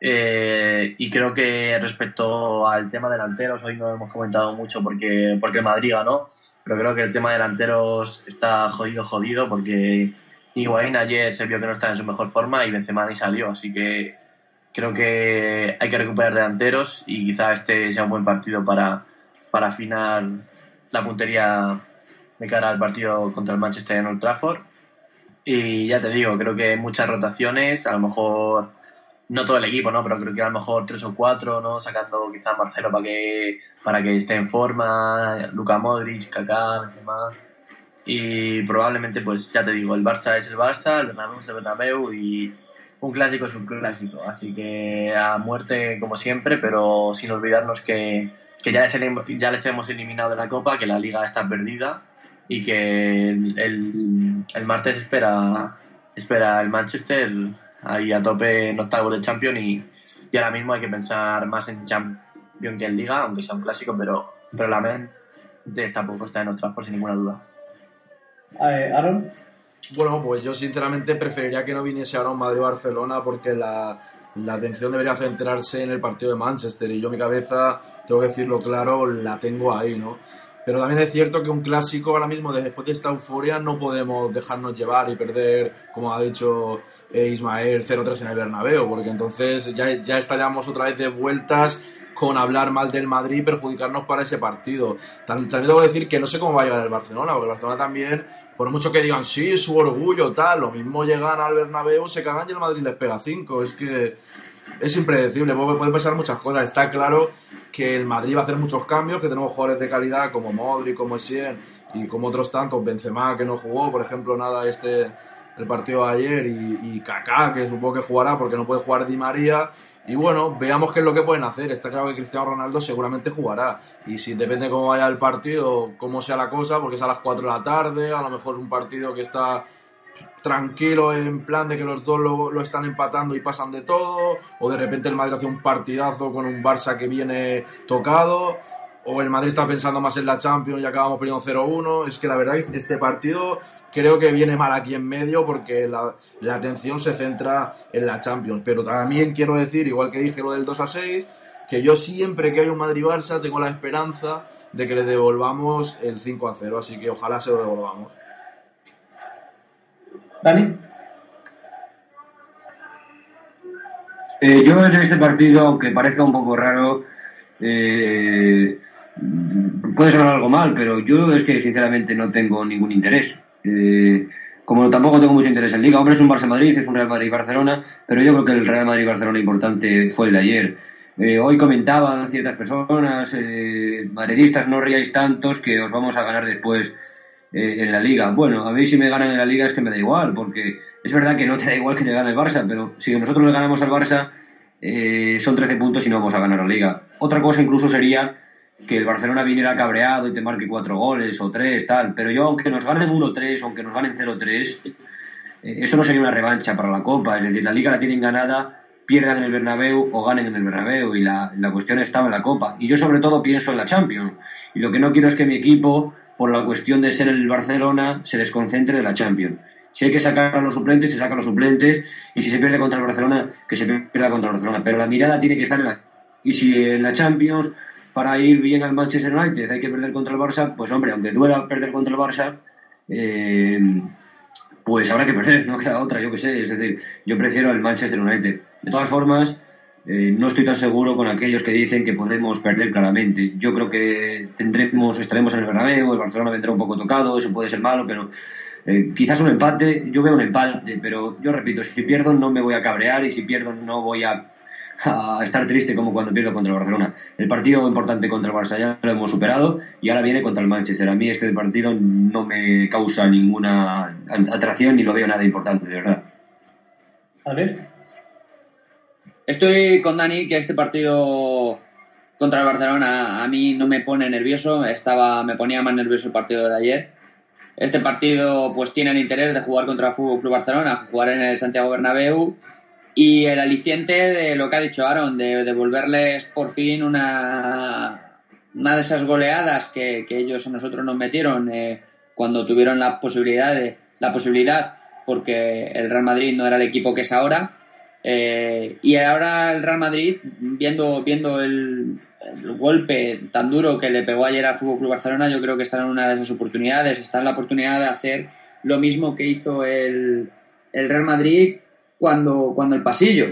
Eh, y creo que respecto al tema delanteros, hoy no hemos comentado mucho porque, porque Madrid ganó, pero creo que el tema delanteros está jodido, jodido, porque Higuaín ayer se vio que no estaba en su mejor forma y Benzema ni salió, así que creo que hay que recuperar delanteros y quizá este sea un buen partido para, para afinar la puntería de cara al partido contra el Manchester en Old Trafford. Y ya te digo, creo que muchas rotaciones, a lo mejor no todo el equipo, ¿no? Pero creo que a lo mejor tres o cuatro, ¿no? Sacando quizá Marcelo para que, para que esté en forma, Luka Modric, Kaká, Benzema. Y probablemente, pues ya te digo, el Barça es el Barça, el Bernabéu es el Bernabéu y un clásico es un clásico. Así que a muerte como siempre, pero sin olvidarnos que, que ya, les, ya les hemos eliminado de la Copa, que la Liga está perdida y que el, el, el martes espera, espera el Manchester ahí a tope en octavos de Champions y, y ahora mismo hay que pensar más en Champions que en Liga, aunque sea un clásico, pero, pero la mente está puesta en otra por sin ninguna duda. Aaron, Bueno, pues yo sinceramente preferiría que no viniese ahora un Madrid-Barcelona porque la, la atención debería centrarse en el partido de Manchester y yo mi cabeza, tengo que decirlo claro, la tengo ahí, ¿no? Pero también es cierto que un clásico ahora mismo, después de esta euforia, no podemos dejarnos llevar y perder, como ha dicho eh, Ismael, 0-3 en el Bernabéu, porque entonces ya, ya estaríamos otra vez de vueltas con hablar mal del Madrid y perjudicarnos para ese partido. Tam- También debo decir que no sé cómo va a llegar el Barcelona, porque el Barcelona también, por mucho que digan, sí, su orgullo, tal, lo mismo llegan al Bernabéu, se cagan y el Madrid les pega 5. Es que es impredecible, puede, puede pasar muchas cosas. Está claro que el Madrid va a hacer muchos cambios, que tenemos jugadores de calidad como Modric, como Essien y como otros tantos, Benzema que no jugó, por ejemplo, nada este el partido de ayer y, y Kaká que supongo que jugará porque no puede jugar Di María y bueno, veamos qué es lo que pueden hacer. Está claro que Cristiano Ronaldo seguramente jugará y si depende cómo vaya el partido, cómo sea la cosa, porque es a las 4 de la tarde, a lo mejor es un partido que está tranquilo en plan de que los dos lo, están empatando y pasan de todo, o de repente el Madrid hace un partidazo con un Barça que viene tocado, o el Madrid está pensando más en la Champions y acabamos perdiendo 0-1. Es que la verdad es que este partido creo que viene mal aquí en medio porque la, la atención se centra en la Champions. Pero también quiero decir, igual que dije lo del 2-6, que yo siempre que hay un Madrid-Barça tengo la esperanza de que le devolvamos el 5-0, así que ojalá se lo devolvamos. Dani. Eh, yo en este partido, aunque parezca un poco raro, eh, puede sonar algo mal, pero yo es que sinceramente no tengo ningún interés. Eh, como tampoco tengo mucho interés en Liga, hombre, es un Barça-Madrid, es un Real Madrid-Barcelona, pero yo creo que el Real Madrid-Barcelona importante fue el de ayer. Eh, hoy comentaban ciertas personas, eh, madridistas, no ríais tantos que os vamos a ganar después eh, en la Liga. Bueno, a mí si me ganan en la Liga es que me da igual, porque es verdad que no te da igual que te gane el Barça, pero si nosotros le ganamos al Barça, eh, son 13 puntos y no vamos a ganar la Liga. Otra cosa incluso sería que el Barcelona viniera cabreado y te marque cuatro goles o tres, tal. Pero yo, aunque nos ganen 1-3, aunque nos ganen 0-3, eh, eso no sería una revancha para la Copa. Es decir, la Liga la tienen ganada, pierdan en el Bernabéu o ganen en el Bernabéu. Y la, la cuestión estaba en la Copa. Y yo, sobre todo, pienso en la Champions. Y lo que no quiero es que mi equipo, por la cuestión de ser el Barcelona, se desconcentre de la Champions. Si hay que sacar a los suplentes, se saca a los suplentes. Y si se pierde contra el Barcelona, que se pierda contra el Barcelona. Pero la mirada tiene que estar en la. Y si en la Champions para ir bien al Manchester United hay que perder contra el Barça, pues hombre, aunque duela perder contra el Barça, eh, pues habrá que perder, no queda otra, yo qué sé. Es decir, yo prefiero el Manchester United. De todas formas, eh, no estoy tan seguro con aquellos que dicen que podemos perder claramente. Yo creo que tendremos, estaremos en el Bernabéu, el Barcelona vendrá un poco tocado, eso puede ser malo, pero eh, quizás un empate, yo veo un empate, pero yo repito, si pierdo no me voy a cabrear y si pierdo no voy a estar triste como cuando pierdo contra el Barcelona. El partido importante contra el Barça ya lo hemos superado y ahora viene contra el Manchester. A mí este partido no me causa ninguna atracción ni lo veo nada importante, de verdad. A ver. Estoy con Dani que este partido contra el Barcelona a mí no me pone nervioso, estaba me ponía más nervioso el partido de ayer. Este partido pues tiene el interés de jugar contra el Fútbol Club Barcelona, jugar en el Santiago Bernabéu y el aliciente de lo que ha dicho Aaron, de devolverles por fin una, una de esas goleadas que, ellos a nosotros nos metieron eh, cuando tuvieron la posibilidad, la posibilidad, porque el Real Madrid no era el equipo que es ahora. Eh, y ahora el Real Madrid, viendo, viendo el, golpe tan duro que le pegó ayer al Fútbol Club Barcelona, yo creo que está en una de esas oportunidades. Está en la oportunidad de hacer lo mismo que hizo el, el Real Madrid cuando, cuando el pasillo.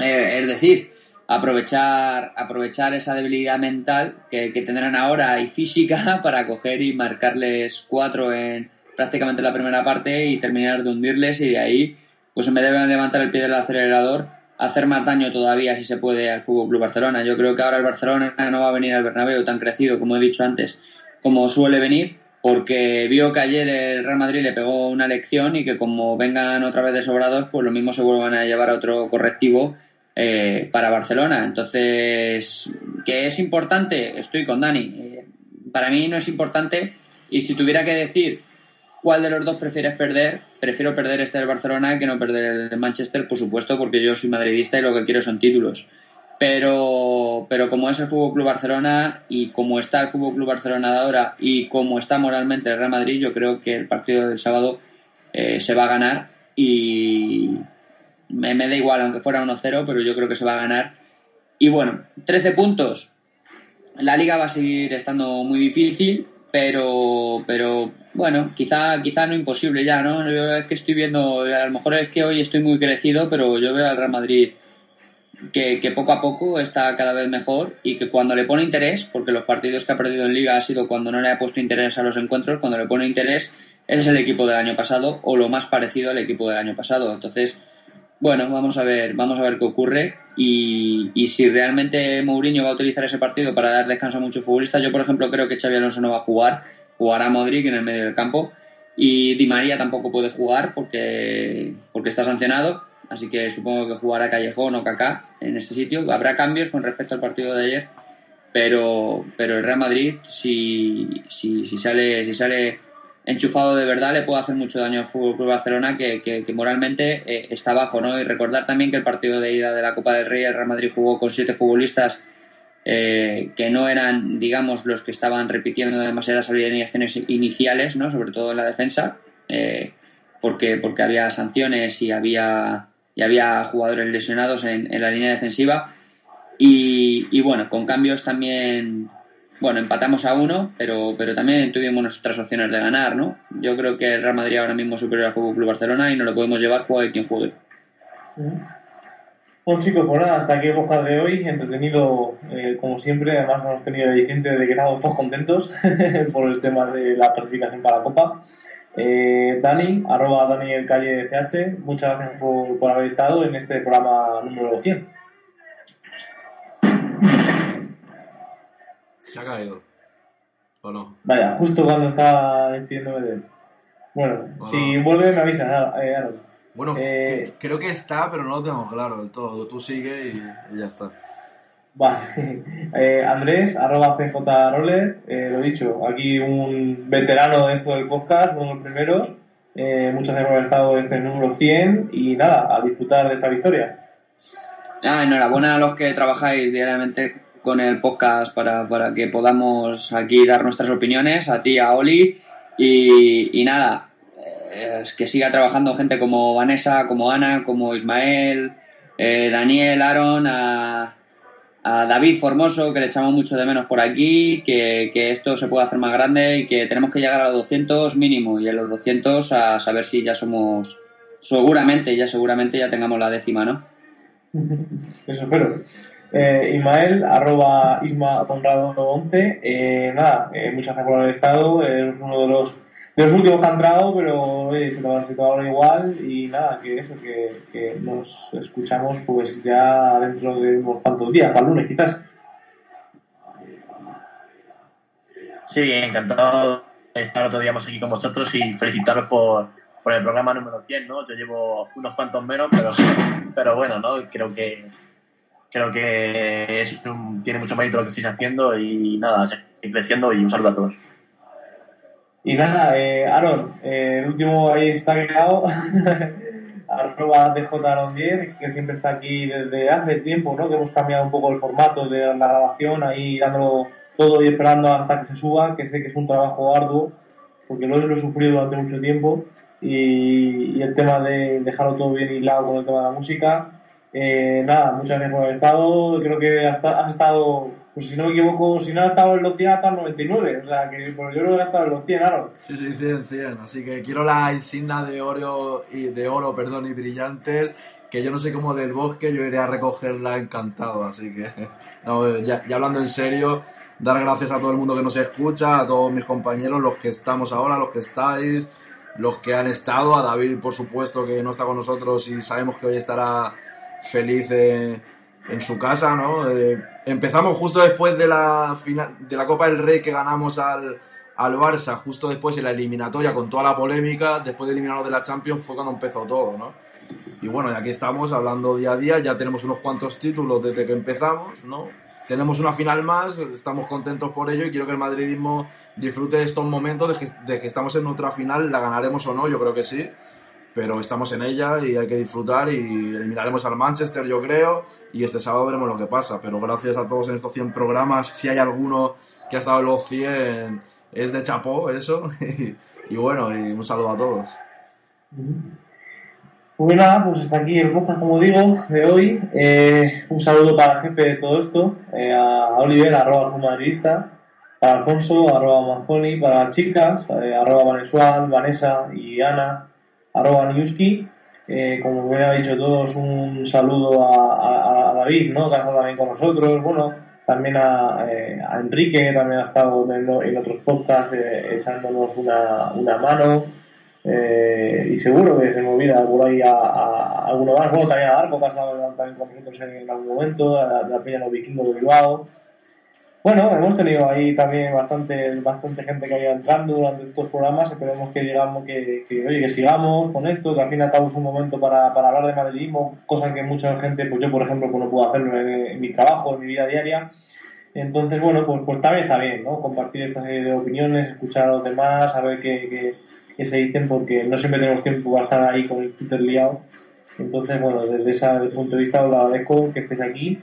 Eh, es decir, aprovechar, aprovechar esa debilidad mental que, tendrán ahora y física para coger y marcarles cuatro en prácticamente la primera parte y terminar de hundirles y de ahí, pues en vez de levantar el pie del acelerador, hacer más daño todavía si se puede al Fútbol Club Barcelona. Yo creo que ahora el Barcelona no va a venir al Bernabéu tan crecido como he dicho antes, como suele venir, porque vio que ayer el Real Madrid le pegó una lección y que como vengan otra vez de sobrados, pues lo mismo se vuelvan a llevar a otro correctivo eh, para Barcelona. Entonces, ¿qué es importante? Estoy con Dani. Eh, para mí no es importante y si tuviera que decir cuál de los dos prefieres perder, prefiero perder este del Barcelona que no perder el Manchester, por supuesto, porque yo soy madridista y lo que quiero son títulos pero, pero como es el Fútbol Club Barcelona y como está el Fútbol Club Barcelona de ahora y como está moralmente el Real Madrid, yo creo que el partido del sábado eh, se va a ganar y me, da igual, aunque fuera 1-0, pero yo creo que se va a ganar. Y bueno, 13 puntos. La liga va a seguir estando muy difícil, pero, pero bueno, quizá, quizá no imposible ya, ¿no? Yo es que estoy viendo, a lo mejor es que hoy estoy muy crecido, pero yo veo al Real Madrid que, poco a poco está cada vez mejor y que cuando le pone interés, porque los partidos que ha perdido en liga ha sido cuando no le ha puesto interés a los encuentros, cuando le pone interés, es el equipo del año pasado o lo más parecido al equipo del año pasado. Entonces, bueno, vamos a ver, vamos a ver qué ocurre y, si realmente Mourinho va a utilizar ese partido para dar descanso a muchos futbolistas. Yo, por ejemplo, creo que Xavi Alonso no va a jugar, jugará Modric en el medio del campo y Di María tampoco puede jugar porque, porque está sancionado así que supongo que jugará Callejón o Kaká en ese sitio. Habrá cambios con respecto al partido de ayer, pero, pero el Real Madrid, si, si, si, sale, si sale enchufado de verdad, le puede hacer mucho daño al Fútbol Club Barcelona, que, moralmente eh, está bajo. ¿no? Y recordar también que el partido de ida de la Copa del Rey, el Real Madrid jugó con siete futbolistas. Eh, que no eran, digamos, los que estaban repitiendo demasiadas alineaciones iniciales, ¿no? sobre todo en la defensa, eh, porque, porque había sanciones y había y había jugadores lesionados en, la línea defensiva. Y, bueno, con cambios también, bueno, empatamos a uno, pero, pero también tuvimos nuestras opciones de ganar, ¿no? Yo creo que el Real Madrid ahora mismo es superior al Fútbol Club Barcelona y no lo podemos llevar, juegue quien juegue. Bueno chicos, pues nada, hasta aquí el podcast de hoy, entretenido eh, como siempre, además hemos tenido el de que estamos todos contentos por el tema de la clasificación para la Copa. Eh, Dani, arroba Dani el calle CH, muchas gracias por, haber estado en este programa número 100. Se ha caído. ¿O no? Vaya, justo cuando estaba despidiéndome de él. Bueno, si vuelve me avisa, eh, Bueno, eh, creo que está, pero no lo tengo claro del todo. Tú sigue y, ya está. Vale. Eh, Andrés, arroba CJ Roller, eh, lo dicho, aquí un veterano de esto del podcast, uno de los primeros. Eh, muchas gracias por haber estado este número 100 y nada, a disfrutar de esta victoria. Ah, enhorabuena a los que trabajáis diariamente con el podcast para, para que podamos aquí dar nuestras opiniones, a ti, a Oli. Y, y nada, eh, que siga trabajando gente como Vanessa, como Ana, como Ismael, eh, Daniel, Aaron, a, a David Formoso, que le echamos mucho de menos por aquí, que, que esto se puede hacer más grande y que tenemos que llegar a los 200 mínimo y a los 200 a saber si ya somos, seguramente, ya seguramente ya tengamos la décima, ¿no? Eso espero. Eh, Ismael, arroba Isma Conrado 11. Eh, nada, eh, muchas gracias por haber estado. Es uno de los, de los últimos que ha entrado, pero se te va, ahora igual. Y nada, que eso, que, que nos escuchamos pues ya dentro de unos cuantos días, para el lunes quizás. Sí, encantado de estar otro día más aquí con vosotros y felicitaros por, por el programa número 100, ¿no? Yo llevo unos cuantos menos, pero, pero bueno, ¿no? Creo que creo que tiene mucho mérito lo que estáis haciendo y nada, seguir creciendo y un saludo a todos. Y nada, eh, Aaron, eh, el último ahí está quedado. arroba DJ10, que siempre está aquí desde hace tiempo, ¿no? Que hemos cambiado un poco el formato de la grabación, ahí dándolo todo y esperando hasta que se suba, que sé que es un trabajo arduo, porque lo, lo he sufrido durante mucho tiempo, y, y el tema de dejarlo todo bien hilado con el tema de la música. Eh, nada, muchas gracias por haber estado, creo que hasta, has estado, pues si no me equivoco, si no has estado en los 100, hasta en 99, o sea, que pues, yo creo que has estado en los 100, Aaron. Sí, sí, 100, 100. Así que quiero la insignia de oro y de oro, perdón, y brillantes, que yo no sé cómo del bosque, yo iré a recogerla encantado. Así que, no, ya, ya hablando en serio, dar gracias a todo el mundo que nos escucha, a todos mis compañeros, los que estamos ahora, los que estáis, los que han estado, a David, por supuesto, que no está con nosotros y sabemos que hoy estará feliz eh, en su casa, ¿no? Eh, empezamos justo después de la, final, de la Copa del Rey que ganamos al, al Barça, justo después en la eliminatoria con toda la polémica, después de eliminarnos de la Champions fue cuando empezó todo, ¿no? Y bueno, y aquí estamos hablando día a día, ya tenemos unos cuantos títulos desde que empezamos, ¿no? Tenemos una final más, estamos contentos por ello y quiero que el madridismo disfrute de estos momentos de que, de que estamos en nuestra final, la ganaremos o no, yo creo que sí, pero estamos en ella y hay que disfrutar y eliminaremos al Manchester, yo creo, y este sábado veremos lo que pasa, pero gracias a todos en estos 100 programas, si hay alguno que ha estado en los 100, es de chapó eso, y, bueno, y un saludo a todos. Pues nada, pues hasta aquí el podcast, como digo, de hoy. Eh, un saludo para el jefe de todo esto, eh, a Oliver, arroba madridista, para Alfonso, arroba Manzoni, para las chicas, eh, arroba Vanesual, Vanessa y Ana, arroba Niuski. Eh, como bien habéis dicho todos, un saludo a, a- David, ¿no? que ha estado también con nosotros, bueno, también a, eh, a Enrique, que también ha estado en, en otros podcasts eh, echándonos una, una mano. Eh, y seguro que se me olvida por ahí a, alguno más. Bueno, también a Arco, que ha estado también con nosotros en algún momento, a la Peña Los Vikingos de Bilbao. Bueno, hemos tenido ahí también bastante, bastante gente que ha ido entrando durante estos programas. Esperemos que digamos que, que, oye, que sigamos con esto, que al fin es un momento para, para hablar de madridismo, cosa que mucha gente, pues yo por ejemplo, pues no puedo hacerlo en, mi trabajo, en mi vida diaria. Entonces, bueno, pues, pues también está bien, ¿no? Compartir esta serie de opiniones, escuchar a los demás, saber qué, qué, qué se dicen, porque no siempre tenemos tiempo para estar ahí con el Twitter liado. Entonces, bueno, desde ese punto de vista os agradezco que estéis aquí.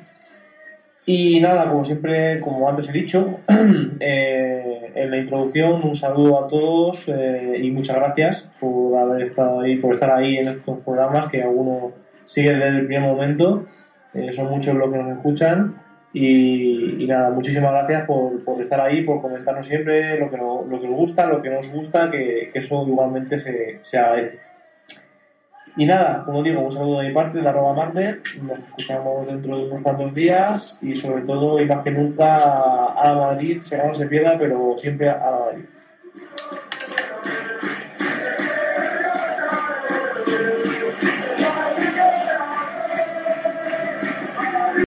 Y nada, como siempre, como antes he dicho, eh, en la introducción, un saludo a todos eh, y muchas gracias por haber estado ahí, por estar ahí en estos programas que algunos siguen desde el primer momento. Eh, son muchos los que nos escuchan. Y, y nada, muchísimas gracias por, por estar ahí, por comentarnos siempre lo que, no- lo que os gusta, lo que nos gusta, que, que eso igualmente se, se agradece. Y nada, como digo, un saludo de mi parte, de arroba Marder. Nos escuchamos dentro de unos cuantos días y sobre todo, y más que nunca, a Madrid, se gana o se pierda, pero siempre a Madrid.